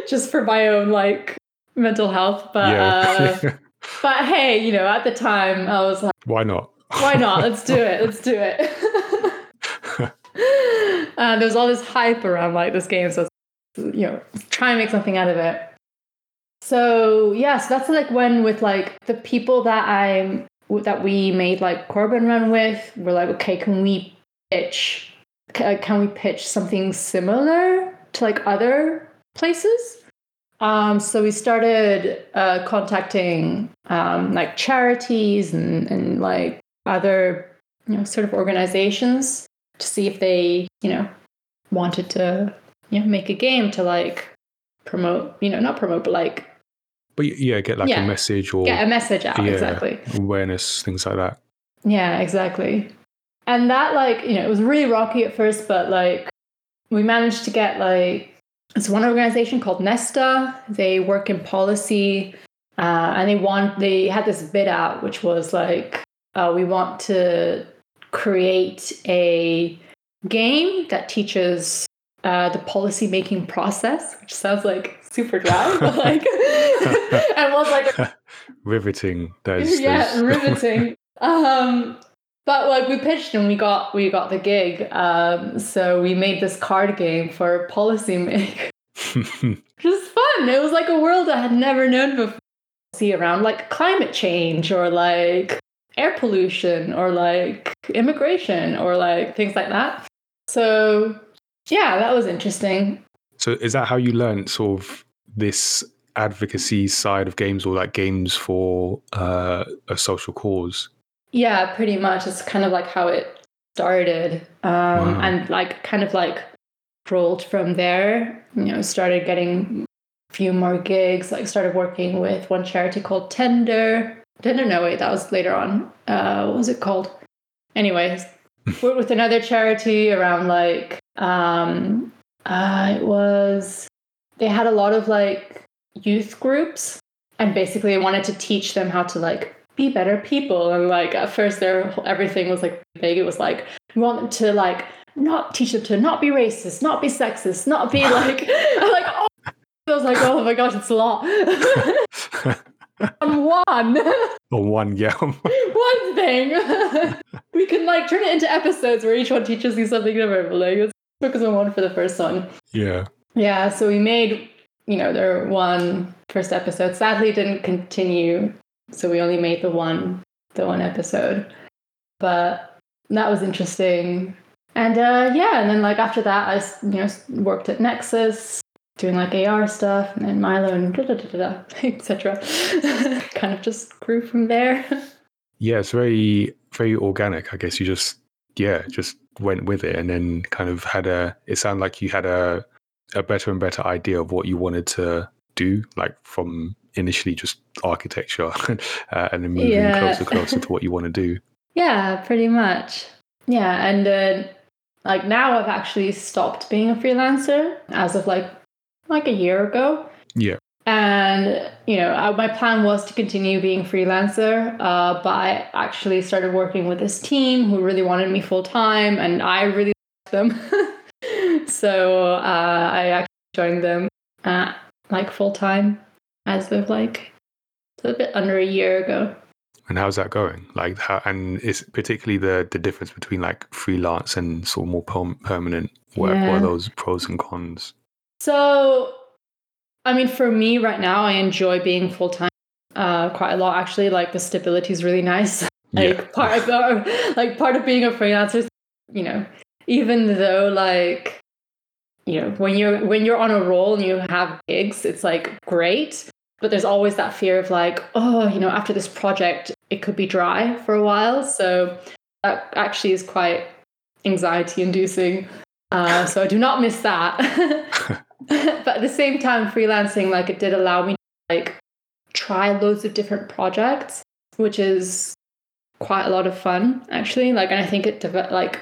just for my own like mental health but uh, (laughs) but hey you know at the time i was like Why not? why not? (laughs) Let's do it. Let's do it. (laughs) Uh, there was all this hype around like this game so you know try and make something out of it. So yeah so that's like when with like the people that i'm that we made like corbyn run with we're like okay can we pitch can we pitch something similar to like other places um, so we started uh, contacting um, like charities and, and like other you know sort of organizations to see if they you know wanted to you know make a game to like promote you know not promote but like But yeah, get like Yeah. a message or get a message out yeah. exactly awareness, things like that. Yeah, exactly. And that, like, you know, it was really rocky at first, but like, we managed to get like, it's one organization called Nesta. They work in policy, uh, and they want they had this bid out, which was like, uh, we want to create a game that teaches uh, the policy making process, which sounds like super dry, but (laughs) like, (laughs) and was like (laughs) Riveting. There's, yeah, there's- riveting. um, but like we pitched and we got we got the gig. Um, so we made this card game for policy make, (laughs) which was fun. It was like a world I had never known before. See around like climate change or like air pollution or like immigration or like things like that. So yeah, that was interesting. so is that how you learned sort of this advocacy side of games or like games for uh, a social cause? Yeah, pretty much. It's kind of like how it started. Um, Wow. And like kind of like rolled from there. You know, started getting a few more gigs, like started working with one charity called Tender. Tender, no, wait, that was later on. Uh, what was it called? Anyways, (laughs) worked with another charity around like, um, uh, it was, they had a lot of like youth groups and basically I wanted to teach them how to like be better people and like at first their everything was like big it was like we want them to like not teach them to not be racist not be sexist not be like I'm (laughs) like oh (laughs) I was like oh my gosh it's a lot (laughs) on one Or one, yeah. one thing we can like turn it into episodes where each one teaches you something different but like let's focus on one for the first one yeah. yeah, so we made, you know, their one first episode. Sadly, didn't continue, so we only made the one, the one episode. But that was interesting. And uh, yeah, and then like after that i you know worked at Nexus doing like AR stuff, and then Milo and da da da da, da (laughs) etc. (laughs) kind of just grew from there. (laughs) Yeah, it's very, very organic. I guess you just, yeah, just went with it and then kind of had a, it sounded like you had a, a better and better idea of what you wanted to do, like from initially just architecture (laughs) uh, and then moving Yeah. closer, closer to what you want to do. (laughs) Yeah, pretty much. Yeah, and uh, Like now I've actually stopped being a freelancer as of like like a year ago. Yeah. And you know, I, my plan was to continue being freelancer, uh, but I actually started working with this team who really wanted me full time, and I really liked them. (laughs) so uh, I actually joined them at like full time as of like a bit under a year ago. And how's that going? Like, how, and it's particularly the the difference between like freelance and sort of more per- permanent work. Yeah. What are those pros and cons? So, I mean, for me right now, I enjoy being full time uh, quite a lot. Actually, like the stability is really nice. (laughs) like Yeah. part of (laughs) like part of being a freelancer, is, you know, even though like you know when you're when you're on a roll and you have gigs, it's like great. But there's always that fear of like, oh, you know, after this project, it could be dry for a while. So that actually is quite anxiety inducing. Uh, so I do not miss that. (laughs) (laughs) but at the same time, freelancing, like it did allow me to like try loads of different projects, which is quite a lot of fun actually. Like, and I think it deve- like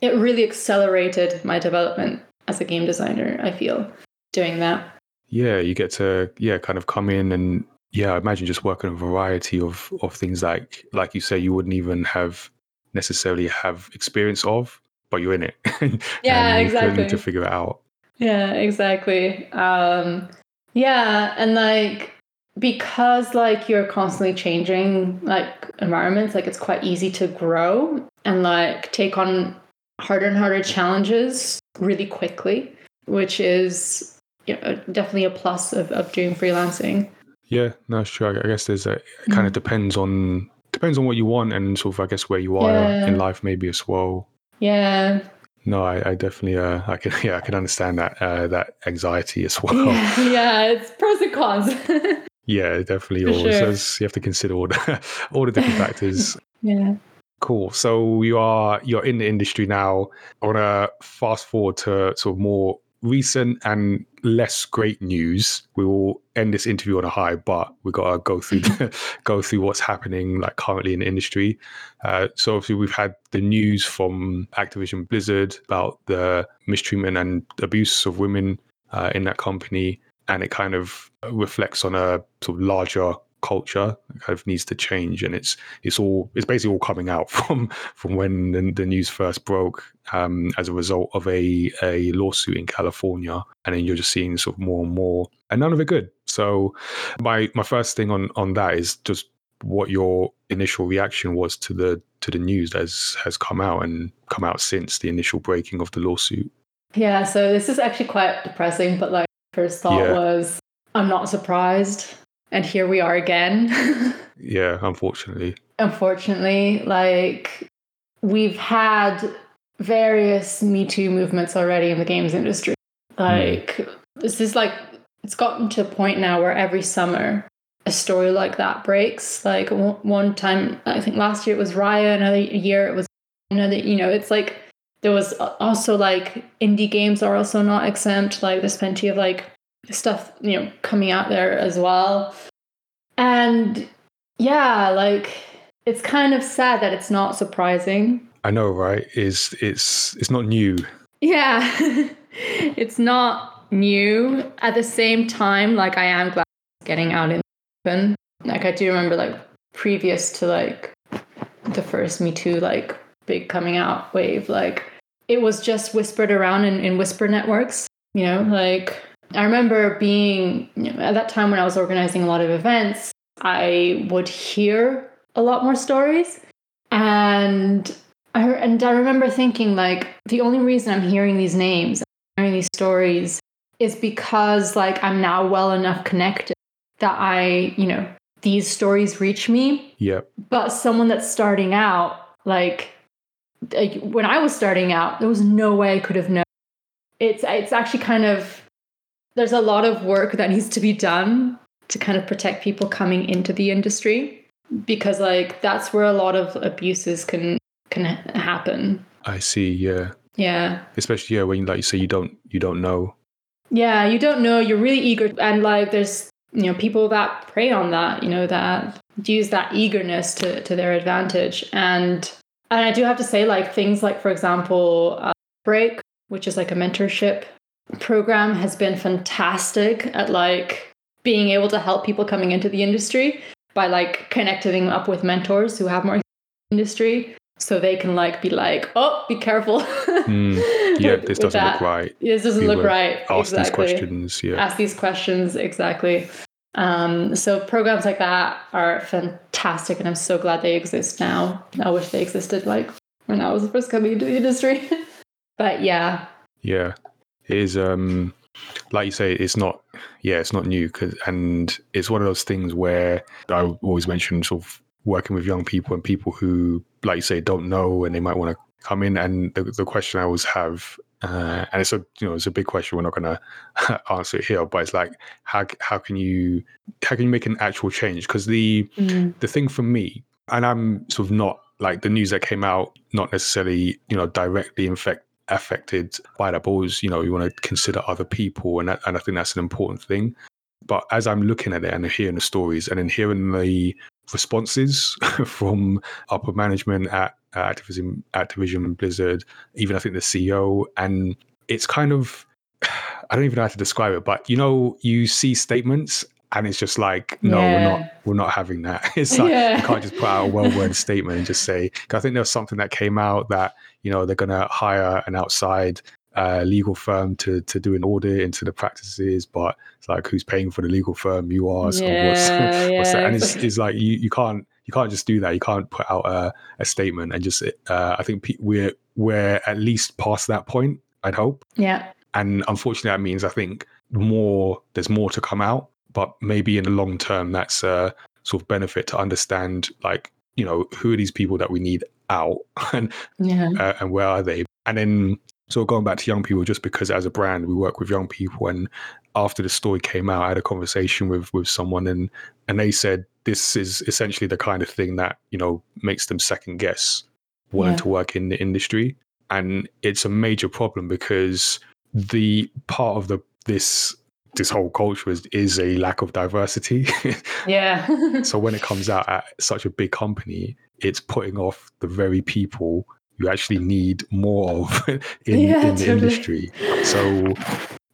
it really accelerated my development as a game designer. I feel doing that. Yeah, you get to yeah, kind of come in and yeah, I imagine just working on a variety of of things like like you say you wouldn't even have necessarily have experience of, but you're in it. (laughs) Yeah, exactly. need to figure it out. Yeah, exactly. Um, yeah, and like because like you're constantly changing like environments, like it's quite easy to grow and like take on harder and harder challenges really quickly, which is you know, definitely a plus of, of doing freelancing. Yeah, no, it's true. I guess there's a it kind of depends on depends on what you want and sort of I guess where you are Yeah. in life maybe as well. Yeah. No, I, I definitely uh I can (laughs) yeah, I can understand that uh that anxiety as (laughs) well. Yeah, yeah, it's pros and cons. (laughs) Yeah, definitely. For Always. sure. You have to consider all the all the different factors. yeah. Cool. So you are you're in the industry now. I want to fast forward to sort of more recent and less great news. We will end this interview on a high, but we got to go through (laughs) go through what's happening like currently in the industry. Uh, so obviously we've had the news from Activision Blizzard about the mistreatment and abuse of women uh, in that company, and it kind of reflects on a sort of larger culture kind of needs to change and it's it's all it's basically all coming out (laughs) from from when the, the news first broke um, as a result of a a lawsuit in California and then you're just seeing sort of more and more and none of it good so my my first thing on on that is just what your initial reaction was to the to the news that has has come out and come out since the initial breaking of the lawsuit Yeah, so this is actually quite depressing, but like first thought Yeah. was I'm not surprised. And here we are again. (laughs) yeah unfortunately Unfortunately, like we've had various Me Too movements already in the games industry. Hmm. Like this is like it's gotten to a point now where every summer a story like that breaks. Like one one time, I think last year it was Raya. Another year it was another. You know, it's like there was also like indie games are also not exempt. Like there's plenty of like stuff you know coming out there as well. And yeah, like it's kind of sad that it's not surprising. I know right is it's it's not new Yeah, (laughs) it's not new. At the same time, like I am glad it's getting out in the open. Like I do remember, like previous to like the first Me Too, like big coming out wave, like it was just whispered around in, in whisper networks. You know, like I remember being you know, at that time when I was organizing a lot of events, I would hear a lot more stories, and I and I remember thinking like the only reason I'm hearing these names, hearing these stories, is because like I'm now well enough connected that I, you know, these stories reach me. yeah But someone that's starting out, like, like when I was starting out, there was no way I could have known. It's it's actually kind of there's a lot of work that needs to be done to kind of protect people coming into the industry because like that's where a lot of abuses can can happen. I see yeah Yeah. especially yeah when like you say you don't you don't know Yeah, you don't know, you're really eager and like there's you know people that prey on that, you know, that use that eagerness to to their advantage and and I do have to say like things like for example, uh, Break, which is like a mentorship program, has been fantastic at like being able to help people coming into the industry by like connecting them up with mentors who have more industry so they can like be like oh be careful. Mm, (laughs) yeah this doesn't that. look right. this doesn't look right. ask exactly. these questions yeah. Ask these questions exactly. Um, so programs like that are fantastic and i'm so glad they exist now. I wish they existed like when i was first coming into the industry. (laughs) But yeah. Yeah is um like you say it's not yeah it's not new cause, and it's one of those things where i always mention sort of working with young people and people who, like you say, don't know and they might want to come in. And the, the question I always have, uh, and it's a you know it's a big question. We're not going (laughs) to answer it here, but it's like how how can you how can you make an actual change? Because the mm. the thing for me, and I'm sort of not like the news that came out, not necessarily you know directly infect affected by that, but you know you want to consider other people, and that, and I think that's an important thing. But as I'm looking at it and hearing the stories and then hearing the responses (laughs) from upper management at Activision, Activision Blizzard, even I think the CEO, and it's kind of (sighs) I don't even know how to describe it, but you know, you see statements and it's just like, no, yeah. we're not, we're not having that. (laughs) It's like yeah. you can't just put out a well-worded (laughs) statement and just say. I think there was something that came out that you know they're going to hire an outside uh, legal firm to to do an audit into the practices, but it's like who's paying for the legal firm? You are. So yeah, what's, yeah. (laughs) what's that? And it's, it's like you, you can't you can't just do that. You can't put out a, a statement and just. Uh, I think we're we're at least past that point. I'd hope. Yeah. And unfortunately, that means I think more there's more to come out, but maybe in the long term, that's a sort of benefit to understand like you know who are these people that we need out (laughs) and yeah. uh, and where are they and then so going back to young people, just because as a brand we work with young people, and after the story came out, I had a conversation with with someone, and and they said this is essentially the kind of thing that you know makes them second guess wanting yeah. to work in the industry, and it's a major problem because the part of the this this whole culture is, is a lack of diversity. (laughs) yeah. so when it comes out at such a big company, it's putting off the very people you actually need more of (laughs) in, yeah, in the totally. industry. So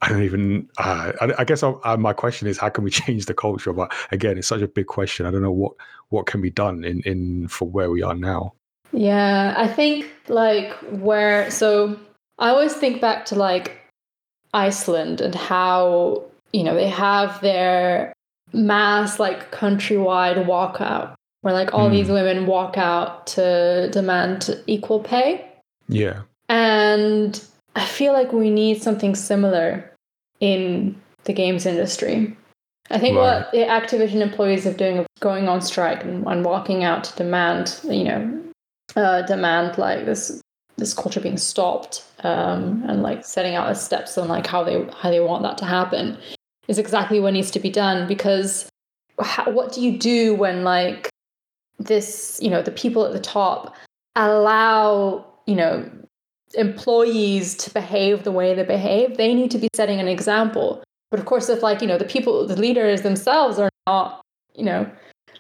I don't even. Uh, I, I, guess I, uh, my question is, how can we change the culture? But again, it's such a big question. I don't know what what can be done in in for where we are now. Yeah, I think like where. So I always think back to like Iceland and how you know they have their mass like countrywide walkout where like all mm. these hmm. women walk out to demand equal pay. Yeah. And I feel like we need something similar in the games industry. I think right. what the Activision employees are doing of going on strike and, and walking out to demand, you know, uh, demand like this this culture being stopped um, and like setting out the steps on like how they how they want that to happen is exactly what needs to be done because how, what do you do when like this, you know, the people at the top allow, you know, employees to behave the way they behave, they need to be setting an example. But of course, if like, you know, the people, the leaders themselves are not, you know,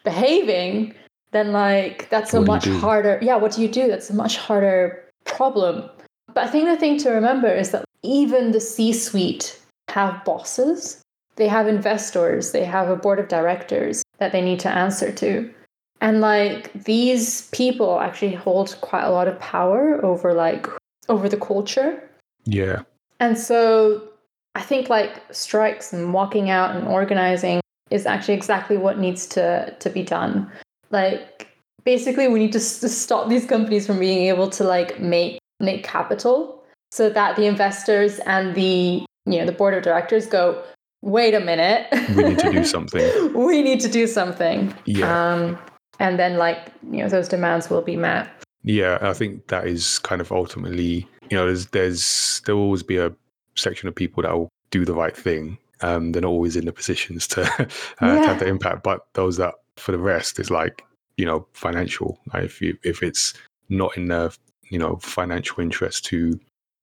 behaving, then like that's what a much harder, yeah, what do you do? That's a much harder problem. But I think the thing to remember is that even the C suite have bosses, they have investors, they have a board of directors that they need to answer to. And like these people actually hold quite a lot of power over like over the culture. Yeah. And so I think like strikes and walking out and organizing is actually exactly what needs to to be done. Like basically we need to, to stop these companies from being able to like make make capital so that the investors and the you know the board of directors go wait a minute. We need to do (laughs) something. We need to do something. Yeah. Um and then like you know those demands will be met. Yeah i think that is kind of ultimately you know there's there's there will always be a section of people that will do the right thing. Um they're not always in the positions to, (laughs) uh, yeah. to have the impact. But those that for the rest is like you know financial. Like if you if it's not in the you know financial interest to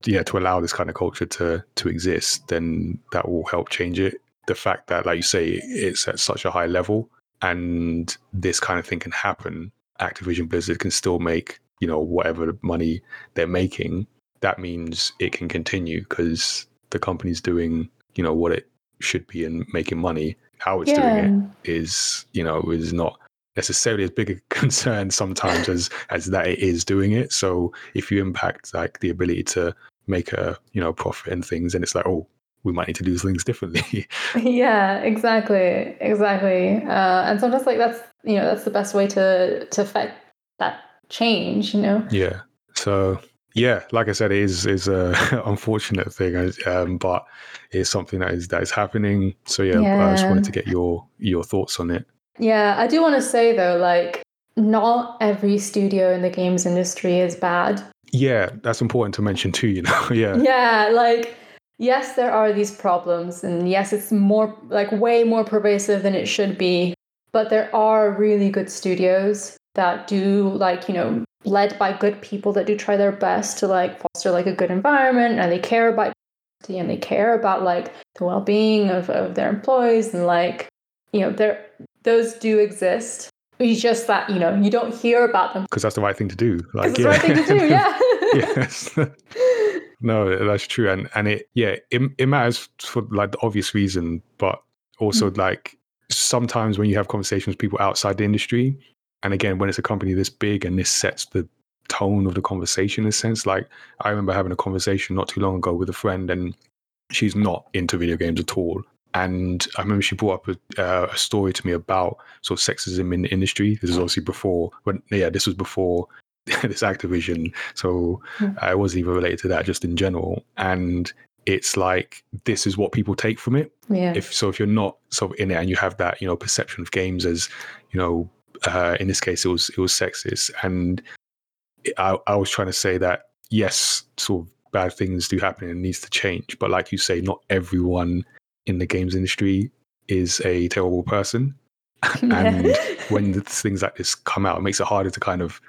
yeah to allow this kind of culture to to exist then that will help change it the fact that like you say it's at such a high level and this kind of thing can happen, Activision Blizzard can still make you know whatever money they're making, that means it can continue because the company's doing, you know, what it should be and making money. How it's Yeah. doing it is, you know, is not necessarily as big a (laughs) concern sometimes as as that it is doing it. So if you impact like the ability to make a, you know, profit and things, and it's like, oh, we might need to do things differently. (laughs) yeah exactly exactly uh, and sometimes like that's you know that's the best way to to affect that change you know Yeah. So yeah, like I said, it is is a (laughs) unfortunate thing, um, but it's something that is that is happening. So yeah, I just wanted to get your your thoughts on it. yeah i do want to say though like not every studio in the games industry is bad Yeah, that's important to mention too. You know, (laughs) yeah, yeah like yes there are these problems and yes it's more like way more pervasive than it should be but there are really good studios that do like you know led by good people that do try their best to like foster like a good environment and they care about and they care about like the well-being of, of their employees and like you know there those do exist it's just that you know you don't hear about them because that's the right thing to do. Like, the right thing to do yeah (laughs) yes. (laughs) no, that's true, and and it yeah it it matters for like the obvious reason, but also mm. like sometimes when you have conversations with people outside the industry, and again when it's a company this big and this sets the tone of the conversation in a sense. Like I remember having a conversation not too long ago with a friend, and she's not into video games at all. And I remember she brought up a, uh, a story to me about sort of sexism in the industry. This is obviously before, when yeah, this was before (laughs) this Activision, so Hmm. uh, it wasn't even related to that, just in general. And it's like this is what people take from it. yeah If so, if you're not sort of in it and you have that, you know, perception of games as, you know, uh, in this case, it was it was sexist, and I, I was trying to say that yes, sort of bad things do happen and it needs to change, but like you say, not everyone in the games industry is a terrible person (laughs) and when things like this come out, it makes it harder to kind of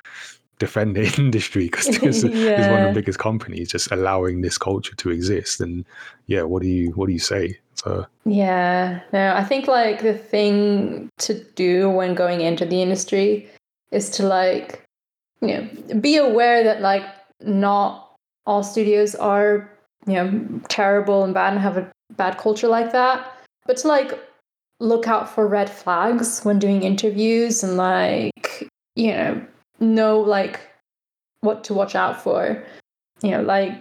defend the (laughs) industry because there's, (laughs) there's one of the biggest companies just allowing this culture to exist. And yeah, what do you what do you say? So Yeah, no, I think like the thing to do when going into the industry is to like, you know, be aware that like not all studios are, you know, terrible and bad and have a bad culture like that, but to like look out for red flags when doing interviews and like, you know, know like what to watch out for. You know, like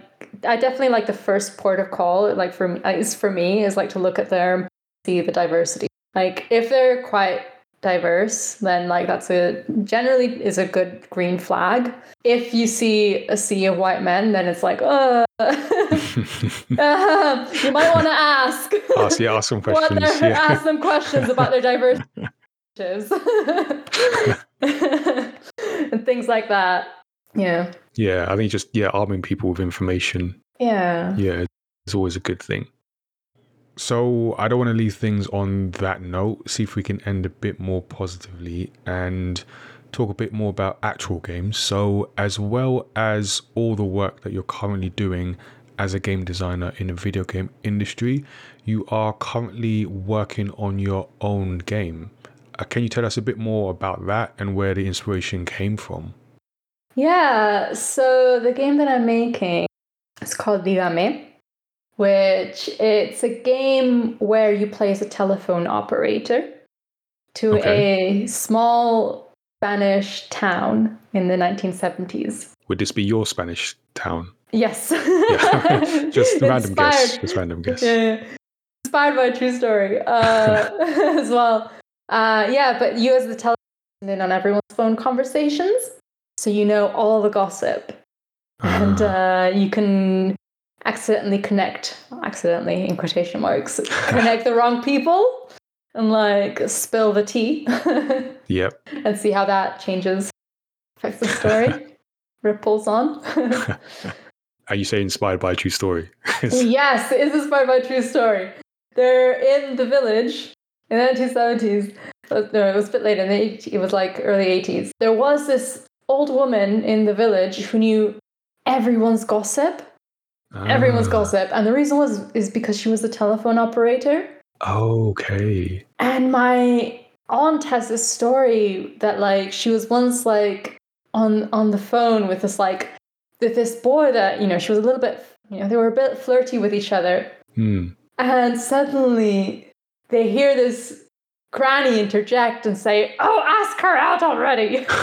I definitely like the first port of call, like for me, is for me, is like to look at their see the diversity. Like if they're quite diverse, then like that's a generally is a good green flag. If you see a sea of white men, then it's like, uh, (laughs) um, you might want to ask. ask (laughs) yeah, ask some questions. Yeah. ask them questions about their diversity (laughs) and things like that. Yeah. yeah, I think just yeah, arming people with information Yeah. yeah, it's always a good thing. So I don't want to leave things on that note. See if we can end a bit more positively and talk a bit more about actual games. So as well as all the work that you're currently doing as a game designer in the video game industry, you are currently working on your own game. Uh, can you tell us a bit more about that and where the inspiration came from? Yeah, so the game that I'm making is called Dígame, which it's a game where you play as a telephone operator to Okay. a small Spanish town in the 1970s. Would this be your Spanish town? Yes. Yeah. (laughs) just random guess. Just random guess. Yeah. Inspired by a true story uh, (laughs) as well. Uh, yeah, but you as the telephone in on everyone's phone conversations, so you know all the gossip, and Ah. uh, you can accidentally connect, accidentally in quotation marks, (laughs) connect the wrong people, and like spill the tea, Yep. and see how that changes, affects the story, ripples on. Are you saying inspired by a true story? (laughs) (laughs) yes, it is inspired by a true story. They're in the village in the 1970s. Uh, No, it was a bit later. In the 80, it was like early 80s. There was this old woman in the village who knew everyone's gossip. Everyone's Ah, gossip, and the reason was is because she was a telephone operator. Okay. And my aunt has this story that like she was once like on on the phone with this like with this boy that you know she was a little bit you know they were a bit flirty with each other, Hmm. and suddenly they hear this granny interject and say, "Oh, ask her out already." (laughs)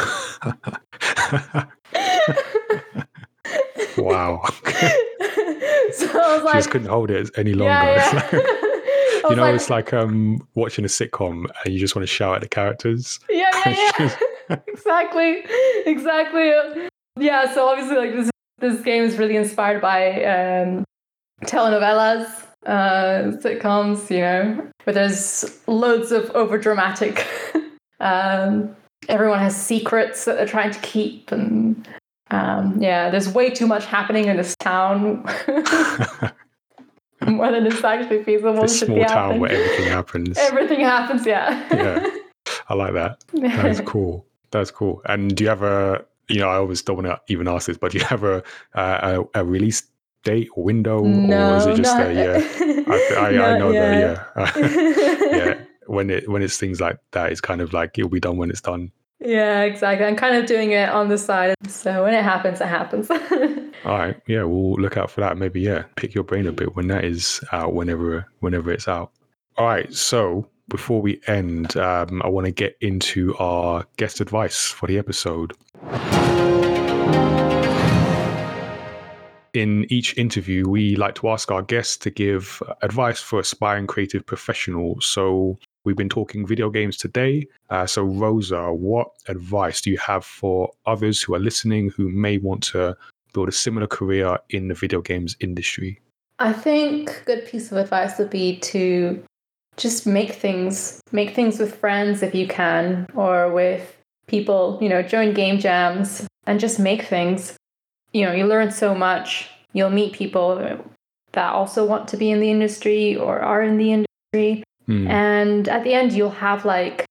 wow. (laughs) so I was she just couldn't hold it any longer. yeah, (laughs) yeah. you know, like, it's like um watching a sitcom and you just want to shout at the characters. yeah, yeah, yeah. exactly, exactly. Yeah, so obviously, like this this game is really inspired by um, telenovelas, uh, sitcoms. You know, where there's loads of over dramatic. (laughs) um, everyone has secrets that they're trying to keep, and um, yeah, there's way too much happening in this town. (laughs) More than it's actually feasible this to small town happening. where everything happens. Everything happens, yeah. Yeah. I like that. That's (laughs) cool. That's cool. And do you have a, you know, I always don't want to even ask this, but do you have a uh, a, a release date or window, no, or is it just not, a (laughs) yeah? I, I, I know yet. that. Yeah, (laughs) yeah. (laughs) When it when it's things like that, it's kind of like it'll be done when it's done. Yeah, exactly. I'm kind of doing it on the side. So when it happens, it happens. All right. Yeah, we'll look out for that. Maybe yeah, pick your brain a bit when that is out. Whenever whenever it's out. All right. So before we end, um, I want to get into our guest advice for the episode. In each interview, we like to ask our guests to give advice for aspiring creative professionals. So we've been talking video games today. Uh, so, Rosa, what advice do you have for others who are listening who may want to build a similar career in the video games industry? I think a good piece of advice would be to just make things, make things with friends if you can, or with people, you know, join game jams and just make things. You know, you learn so much. You'll meet people that also want to be in the industry or are in the industry. Hmm. And at the end, you'll have like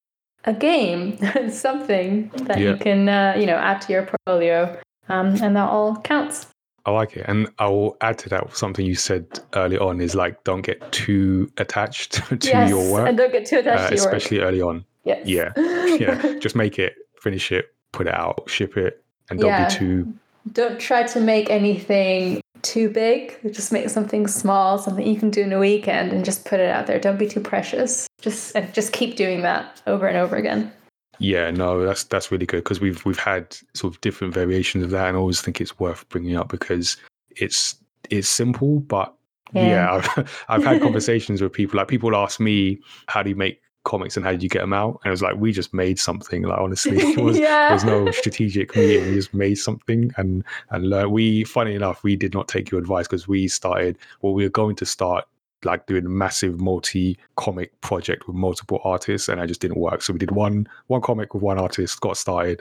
a game, (laughs) something that Yeah. you can, uh, you know, add to your portfolio. Um, and that all counts. I like it. And I will add to that something you said early on is like, don't get too attached (laughs) to yes, your work, and don't get too attached uh, to your especially early on. Yes. Yeah. Yeah. (laughs) Just make it, finish it, put it out, ship it, and don't Yeah. be too. don't try to make anything too big. Just make something small, something you can do in a weekend, and just put it out there. Don't be too precious. Just just keep doing that over and over again. Yeah, no, that's that's really good because we've we've had sort of different variations of that, and I always think it's worth bringing up because it's it's simple, but yeah, Yeah. I've, (laughs) I've had conversations with people like people ask me how do you make comics and how did you get them out and it was like we just made something like honestly (laughs) it was yeah. there's no strategic meeting we just made something and and learn we funny enough we did not take your advice because we started well we were going to start like doing a massive multi comic project with multiple artists and I just didn't work so we did one one comic with one artist got started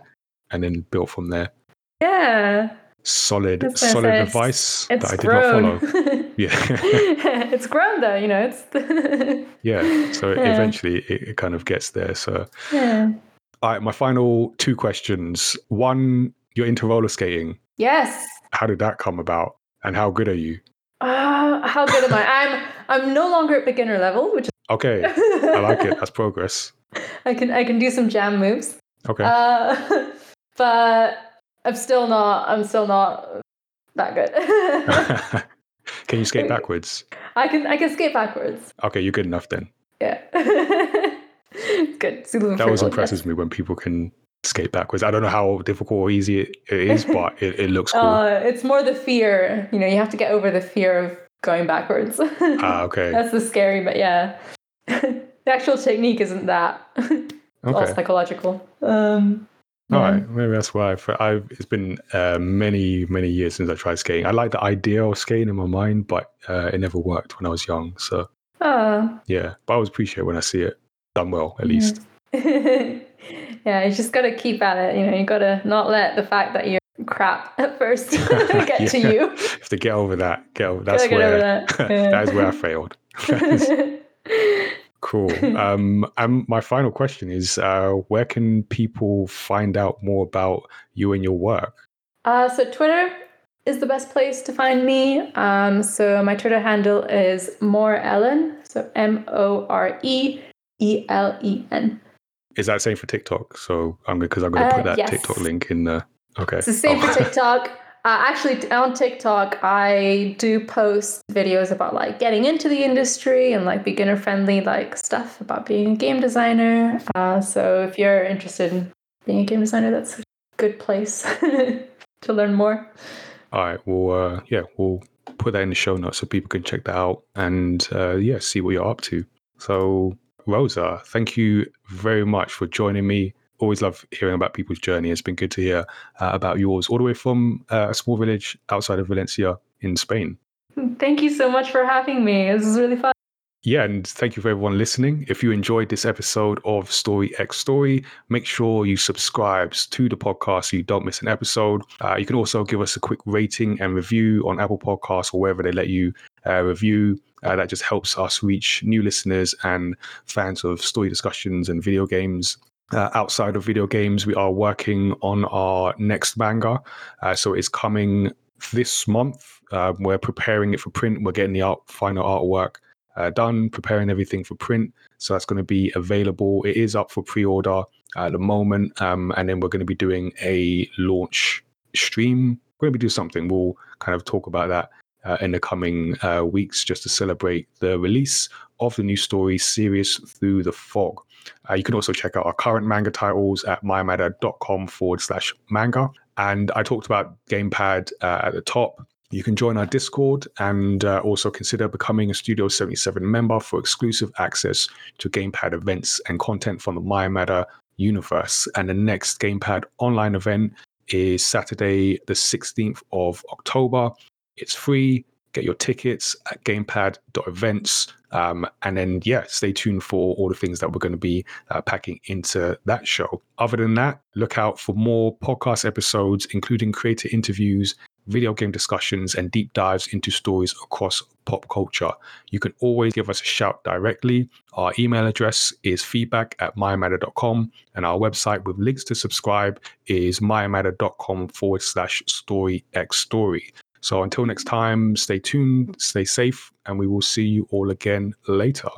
and then built from there yeah. solid That's what I solid. It's- advice It's that I did grown. not follow (laughs) yeah (laughs) it's grown though, you know. It's (laughs) yeah so Yeah. eventually it, it kind of gets there so yeah. all right my final two questions one you're into roller skating Yes. how did that come about and how good are you Uh, how good am I? I'm I'm no longer at beginner level, which is okay i like it that's progress (laughs) I can I can do some jam moves. okay Uh, (laughs) but I'm still not. I'm still not that good. (laughs) can you skate backwards I can. I can skate backwards. okay you're good enough then Yeah. good. That always impresses me when people can skate backwards i don't know how difficult or easy it, it is (laughs) but it, it looks cool Uh, it's more the fear. You know, you have to get over the fear of going backwards. (laughs) ah okay That's the scary, but yeah. (laughs) the actual technique isn't that. it's all psychological. Um, All yeah. right, maybe that's why I've, I've it's been uh, many many years since I tried skating. I like the idea of skating in my mind, but uh, it never worked when I was young. So Ah. yeah, but I always appreciate when I see it done well, at least. Yeah, you just got to keep at it. You know, you got to not let the fact that you're crap (laughs) at first (laughs) (laughs) get to Yeah. you. Have to get over that, get over that's get where over that. Yeah. that is where I failed. cool. Um, and my final question is, uh, where can people find out more about you and your work? uh, so Twitter is the best place to find me. Um, so my Twitter handle is More Ellen. So M O R E E L E N. Is that same for TikTok? So I'm because I'm going to Uh, put that yes. TikTok link in the. Okay. It's the same Oh. for (laughs) TikTok. Uh, actually, on TikTok, I do post videos about like getting into the industry and like beginner friendly like stuff about being a game designer. Uh, so if you're interested in being a game designer, that's a good place (laughs) to learn more. All right. Well, uh, yeah, we'll put that in the show notes so people can check that out and uh, yeah, see what you're up to. So, Rosa, thank you very much for joining me always love hearing about people's journey. It's been good to hear uh, about yours, all the way from uh, a small village outside of Valencia in Spain. Thank you so much for having me. This is really fun. Yeah, and thank you for everyone listening. If you enjoyed this episode of Story X Story, make sure you subscribe to the podcast so you don't miss an episode. Uh, you can also give us a quick rating and review on Apple Podcasts or wherever they let you uh, review. Uh, that just helps us reach new listeners and fans of story discussions and video games. Uh, outside of video games, we are working on our next manga. Uh, so it's coming this month. Uh, we're preparing it for print. We're getting the art, final artwork uh, done, preparing everything for print. So that's going to be available. It is up for pre-order at the moment, um, and then we're going to be doing a launch stream. We're going to be doing something. We'll kind of talk about that uh, in the coming uh, weeks just to celebrate the release of the new story series through the fog. Uh, you can also check out our current manga titles at myamada.com forward slash manga. And I talked about Gamepad uh, at the top. You can join our Discord and uh, also consider becoming a Studio 77 member for exclusive access to Gamepad events and content from the Myamada universe. And the next Gamepad online event is Saturday, the 16th of October. It's free get your tickets at gamepad.events. Um, and then, yeah, stay tuned for all the things that we're going to be uh, packing into that show. Other than that, look out for more podcast episodes, including creator interviews, video game discussions, and deep dives into stories across pop culture. You can always give us a shout directly. Our email address is feedback at myamada.com, and our website with links to subscribe is myamada.com forward slash story x story. So until next time, stay tuned, stay safe, and we will see you all again later.